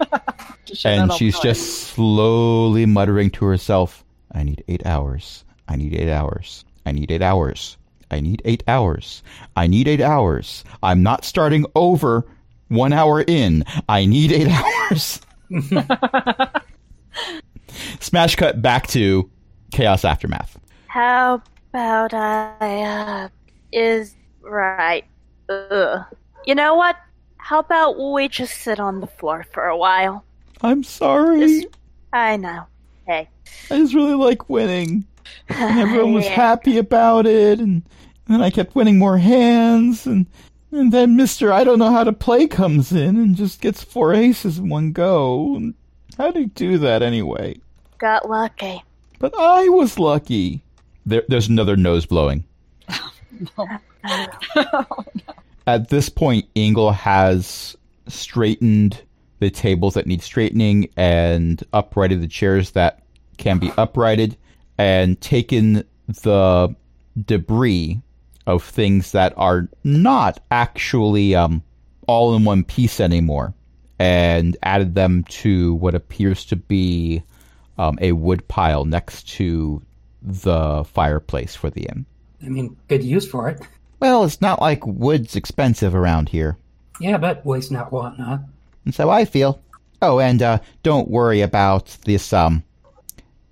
and she's the just slowly muttering to herself, I need eight hours. I need eight hours. I need eight hours. I need eight hours. I need eight hours. I'm not starting over one hour in. I need eight hours. Smash cut back to Chaos Aftermath. how about I, uh, is, right, ugh. You know what? How about we just sit on the floor for a while? I'm sorry. I know. Hey. I just really like winning. And everyone was Yeah. happy about it, and, and then I kept winning more hands, and and then Mister I don't know how to play comes in and just gets four aces in one go. How do he do that anyway? Got lucky. But I was lucky. There, there's another nose blowing. At this point, Ingle has straightened the tables that need straightening and uprighted the chairs that can be uprighted and taken the debris of things that are not actually um, all in one piece anymore and added them to what appears to be um, a wood pile next to the fireplace for the inn. I mean, good use for it. Well, it's not like wood's expensive around here. Yeah, but waste not, want not. And so I feel. Oh, and uh, don't worry about this um,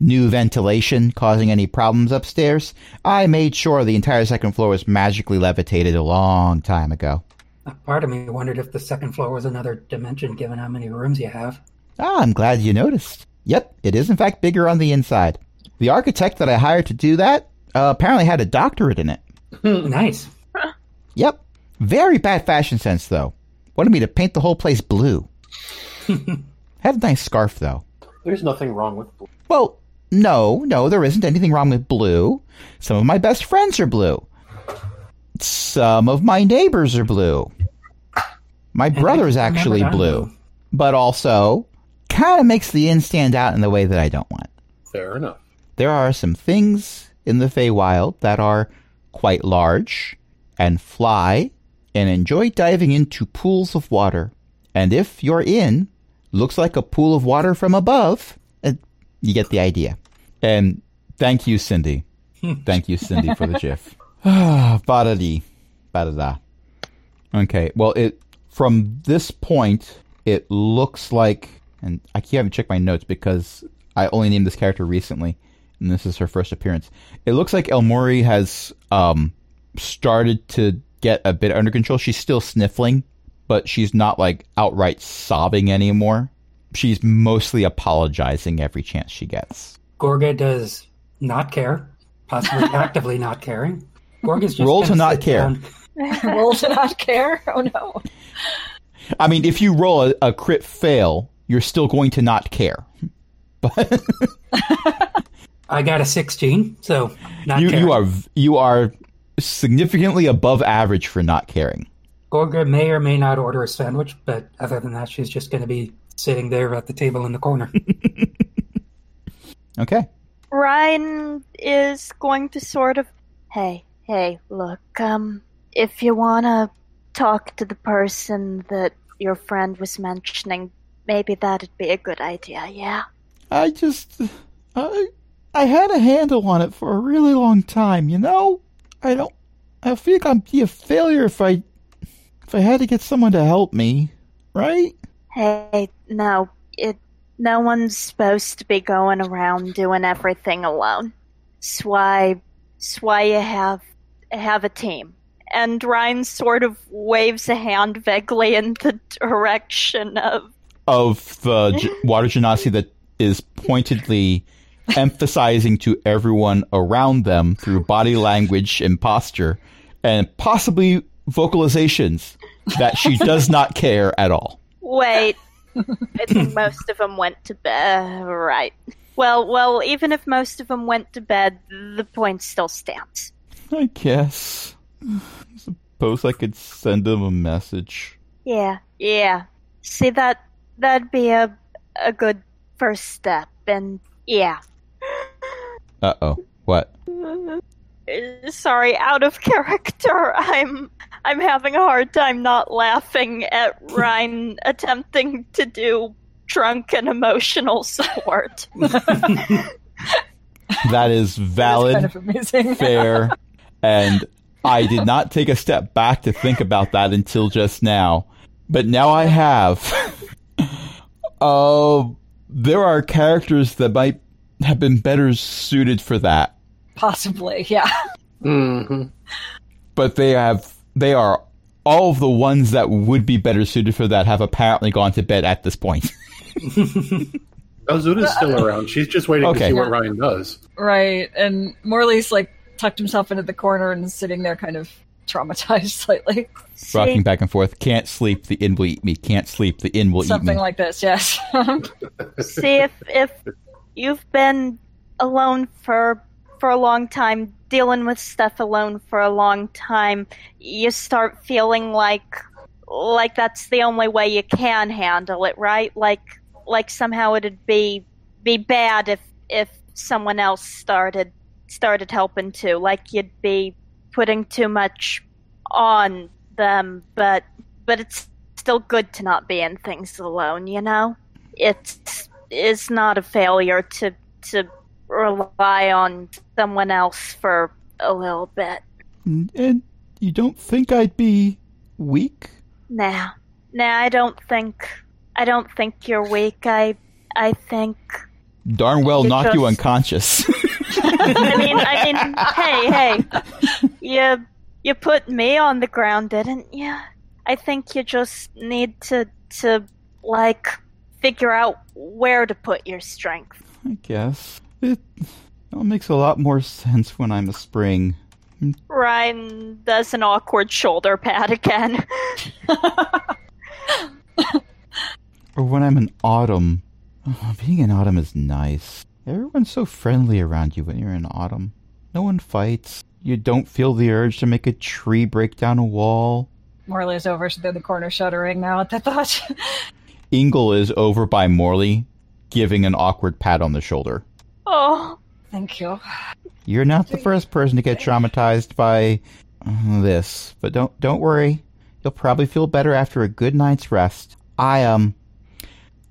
new ventilation causing any problems upstairs. I made sure the entire second floor was magically levitated a long time ago. A part of me wondered if the second floor was another dimension, given how many rooms you have. Ah, I'm glad you noticed. Yep, it is in fact bigger on the inside. The architect that I hired to do that uh, apparently had a doctorate in it. nice. Yep. Very bad fashion sense, though. Wanted me to paint the whole place blue. Had a nice scarf, though. There's nothing wrong with blue. Well, no, no, there isn't anything wrong with blue. Some of my best friends are blue. Some of my neighbors are blue. My brother's I remember actually blue. blue. But also, kind of makes the inn stand out in the way that I don't want. Fair enough. There are some things in the Feywild that are quite large and fly and enjoy diving into pools of water. And if your inn looks like a pool of water from above, you get the idea. And thank you, Cindy. thank you, Cindy, for the GIF. Ah, Badadi. Badada. Okay, well, it from this point, it looks like, and I haven't checked my notes because I only named this character recently, and this is her first appearance. It looks like El Mori has um, started to get a bit under control. She's still sniffling, but she's not like outright sobbing anymore. She's mostly apologizing every chance she gets. Gorga does not care, possibly actively not caring. Gorga's just Roll to not care. down. Roll to not care. Oh no. I mean, if you roll a, a crit fail, you're still going to not care. But I got a 16, so not you, caring. you are you are significantly above average for not caring. Gorga may or may not order a sandwich, but other than that, she's just going to be sitting there at the table in the corner. Okay. Ryan is going to sort of, hey, hey, look, um, if you wanna talk to the person that your friend was mentioning, maybe that'd be a good idea, yeah? I just I I had a handle on it for a really long time, you know? I don't I think I'd be a failure if I if I had to get someone to help me, right? Hey, no, it, no one's supposed to be going around doing everything alone. It's why, why you have, have a team. And Ryan sort of waves a hand vaguely in the direction of Of the water genasi that is pointedly emphasizing to everyone around them through body language and posture and possibly vocalizations that she does not care at all. Wait, I think most of them went to bed. Right. Well, well, even if most of them went to bed, the point still stands. I guess. Suppose I could send them a message. Yeah, yeah. See that that'd be a a good first step, and yeah. Uh oh. What? Uh, Sorry, out of character. I'm I'm having a hard time not laughing at Ryan attempting to do drunk and emotional support. That is valid, kind of amazing. fair, and I did not take a step back to think about that until just now. But now I have. Uh, there are characters that might have been better suited for that, Possibly, yeah. hmm but they have they are all of the ones that would be better suited for that have apparently gone to bed at this point. Oh, Zuda's still around. She's just waiting Okay. to see what Ryan does. Right, and Morley's like tucked himself into the corner and is sitting there kind of traumatized slightly. Rocking back and forth. Can't sleep. The inn will eat me. Can't sleep. The inn will eat me. Something like this, yes. see if if you've been alone for for a long time, dealing with stuff alone for a long time, you start feeling like like that's the only way you can handle it, right? Like like somehow it'd be be bad if if someone else started started helping too. Like you'd be putting too much on them, but but it's still good to not be in things alone, you know? It's is not a failure to to rely on someone else for a little bit. And you don't think I'd be weak? Nah. Nah, I don't think I don't think you're weak. I I think Darn well You knock you unconscious. I mean I mean hey, hey. You you put me on the ground, didn't you? I think you just need to to like figure out where to put your strength. I guess. It all makes a lot more sense when I'm a spring. Ryan does an awkward shoulder pat again. Or when I'm in autumn. Oh, being in autumn is nice. Everyone's so friendly around you when you're in autumn. No one fights. You don't feel the urge to make a tree break down a wall. Morley's over in the corner shuddering now at the thought. Ingle is over by Morley, giving an awkward pat on the shoulder. Oh, Thank you. You're not the first person to get traumatized by uh, this, but don't don't worry. You'll probably feel better after a good night's rest. I um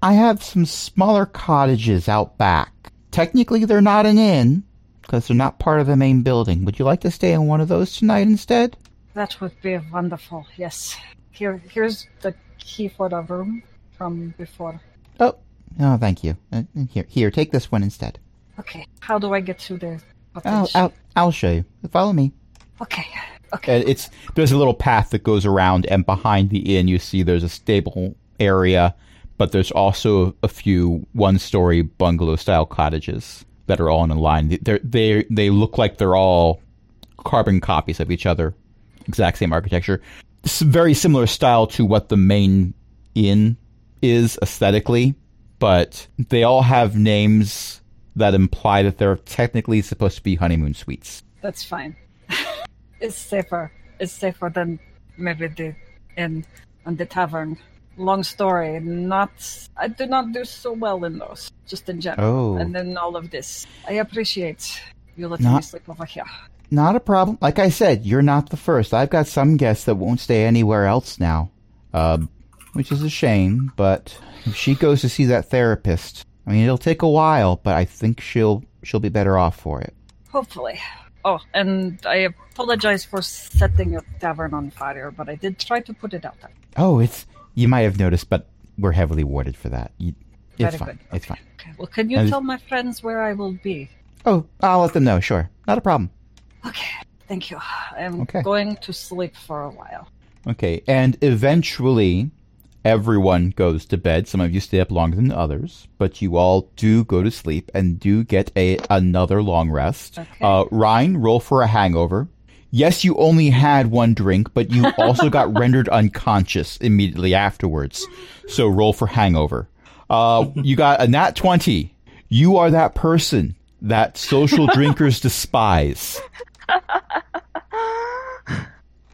I have some smaller cottages out back. Technically they're not an inn because they're not part of the main building. Would you like to stay in one of those tonight instead? That would be wonderful, yes. Here here's the key for the room from before. Oh, no, thank you. Uh, here, here, take this one instead. Okay. How do I get to the I'll. I'll, I'll show you. Follow me. Okay. Okay. And it's there's a little path that goes around, and behind the inn, you see there's a stable area, but there's also a few one-story bungalow-style cottages that are all in a line. They they they look like they're all carbon copies of each other, exact same architecture. It's very similar style to what the main inn is aesthetically, but they all have names that imply that they're technically supposed to be honeymoon suites. That's fine. it's safer. It's safer than maybe the inn and the tavern. Long story. Not. I do not do so well in those, just in general. Oh. And then all of this. I appreciate you letting me sleep over here. Not a problem. Like I said, you're not the first. I've got some guests that won't stay anywhere else now, um, which is a shame. But if she goes to see that therapist, I mean, it'll take a while, but I think she'll she'll be better off for it. Hopefully. Oh, and I apologize for setting your tavern on fire, but I did try to put it out there. Oh, it's you might have noticed, but we're heavily warded for that. You, it's Very fine. good. It's fine. Okay. Well, can you And- tell my friends where I will be? Oh, I'll let them know. Sure, not a problem. Okay. Thank you. I'm Okay. going to sleep for a while. Okay, and eventually everyone goes to bed. Some of you stay up longer than others, but you all do go to sleep and do get a another long rest. Okay. Uh, Ryan, roll for a hangover. Yes, you only had one drink, but you also got rendered unconscious immediately afterwards. So roll for hangover. Uh, you got a nat 20. You are that person that social drinkers despise.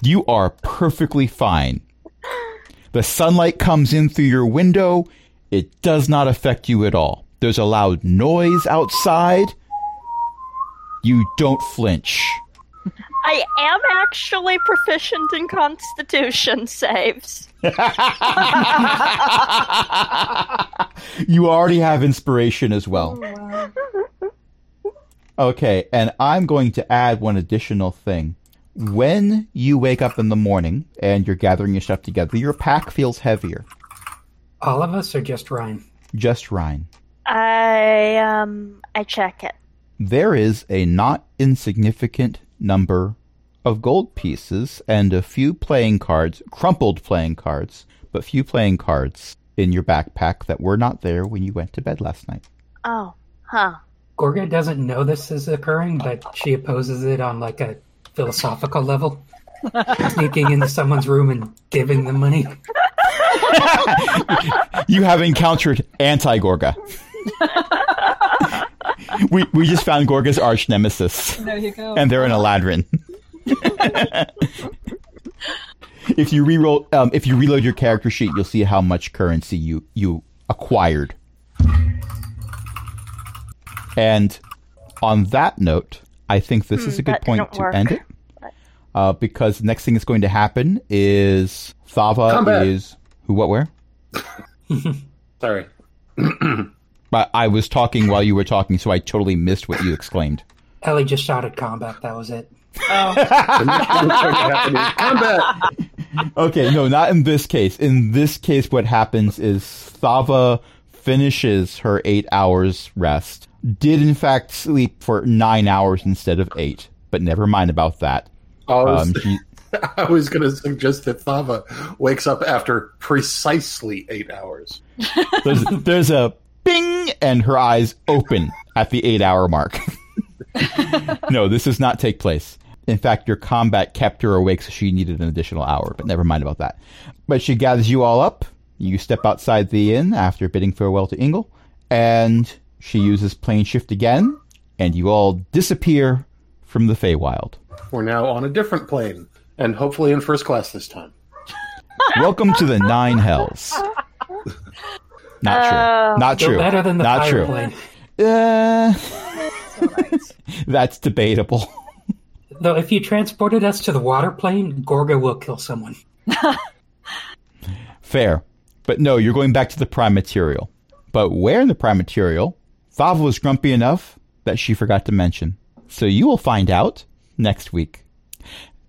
You are perfectly fine. The sunlight comes in through your window. It does not affect you at all. There's a loud noise outside. You don't flinch. I am actually proficient in Constitution saves. you already have inspiration as well. Oh, okay, and I'm going to add one additional thing. When you wake up in the morning and you're gathering your stuff together, your pack feels heavier. All of us or just Ryan? Just Ryan. I um I check it. there is a not insignificant number of gold pieces and a few playing cards, crumpled playing cards, but few playing cards in your backpack that were not there when you went to bed last night. Oh, huh. Gorga doesn't know this is occurring, but she opposes it on like a philosophical level. Sneaking into someone's room and giving them money. You have encountered anti Gorga. we we just found Gorga's arch nemesis, There you go. and they're in Eladrin. if you reroll, um, if you reload your character sheet, you'll see how much currency you you acquired. And on that note, I think this is a good point to work. end it. Uh, because the next thing that's going to happen is Thava Combat. is who, what, where? Sorry. But I was talking while you were talking, so I totally missed what you exclaimed. Ellie just shouted combat. That was it. Oh, The next thing that's going to happen is combat. Okay, no, not in this case. In this case, what happens is Thava finishes her eight hours rest. Did in fact sleep for nine hours instead of eight, but never mind about that. I was, Um, she, I was going to suggest that Thava wakes up after precisely eight hours. there's, there's a bing, and her eyes open at the eight hour mark. no, this does not take place. In fact, your combat kept her awake, so she needed an additional hour, but never mind about that. But she gathers you all up. You step outside the inn after bidding farewell to Ingle, and she uses plane shift again, and you all disappear from the Feywild. We're now on a different plane, and hopefully in first class this time. Welcome to the Nine Hells. Not true. Oh. Not true. better than the Not fire true. plane. Uh, that's debatable. Though if you transported us to the water plane, Gorga will kill someone. Fair. But no, you're going back to the prime material. But where in the prime material, Thava was grumpy enough that she forgot to mention. So you will find out next week.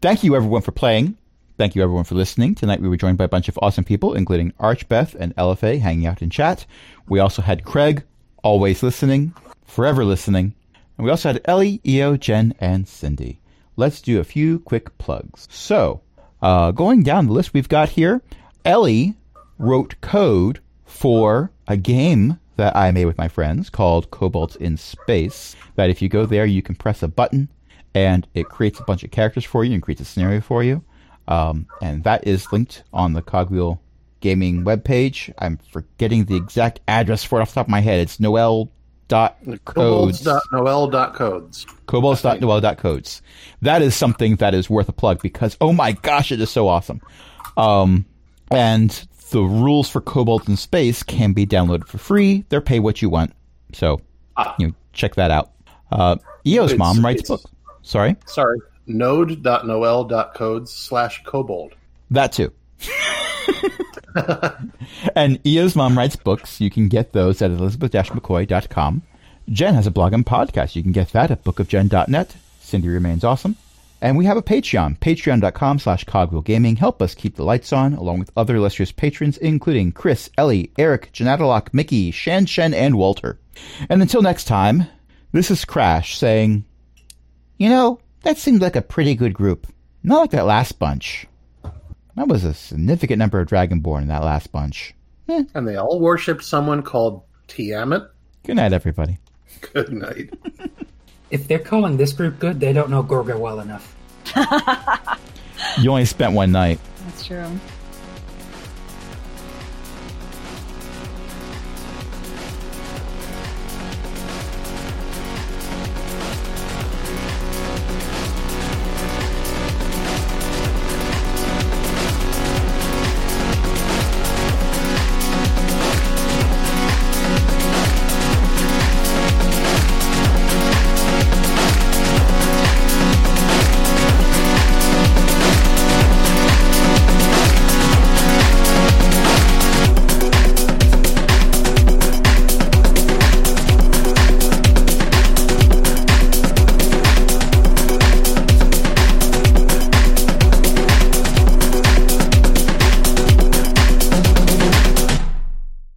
Thank you everyone for playing. Thank you everyone for listening. Tonight we were joined by a bunch of awesome people, including Archbeth and LFA hanging out in chat. We also had Craig, always listening, forever listening. And we also had Ellie, Eo, Jen, and Cindy. Let's do a few quick plugs. So, uh, going down the list we've got here, Ellie wrote code for a game that I made with my friends called Kobolds in Space. That if you go there, you can press a button and it creates a bunch of characters for you and creates a scenario for you. Um, and that is linked on the Cogwheel Gaming webpage. I'm forgetting the exact address for it off the top of my head. It's Noel dot codes. Kobolds.noel.codes. Kobolds.noel.codes. That is something that is worth a plug because oh my gosh, it is so awesome. Um, and the rules for Kobolds in Space can be downloaded for free. They're pay what you want. So Ah. you know, check that out. Uh, Eo's It's- mom writes books. Sorry, Sorry. Node.noel.codes slash Cobalt. that too. and Eo's mom writes books. You can get those at elizabeth-mccoy.com. Jen has a blog and podcast. You can get that at bookofjen.net. Cindy remains awesome. And we have a Patreon, patreon.com slash cogwheelgaming. Help us keep the lights on, along with other illustrious patrons, including Chris, Ellie, Eric, Janatalock, Mickey, Shan Shen, and Walter. And until next time, this is Crash saying, You know, that seemed like a pretty good group. Not like that last bunch. That was a significant number of Dragonborn in that last bunch. Eh. And they all worshipped someone called Tiamat. Good night, everybody. Good night. If they're calling this group good, they don't know Gorga well enough. You only spent one night. That's true.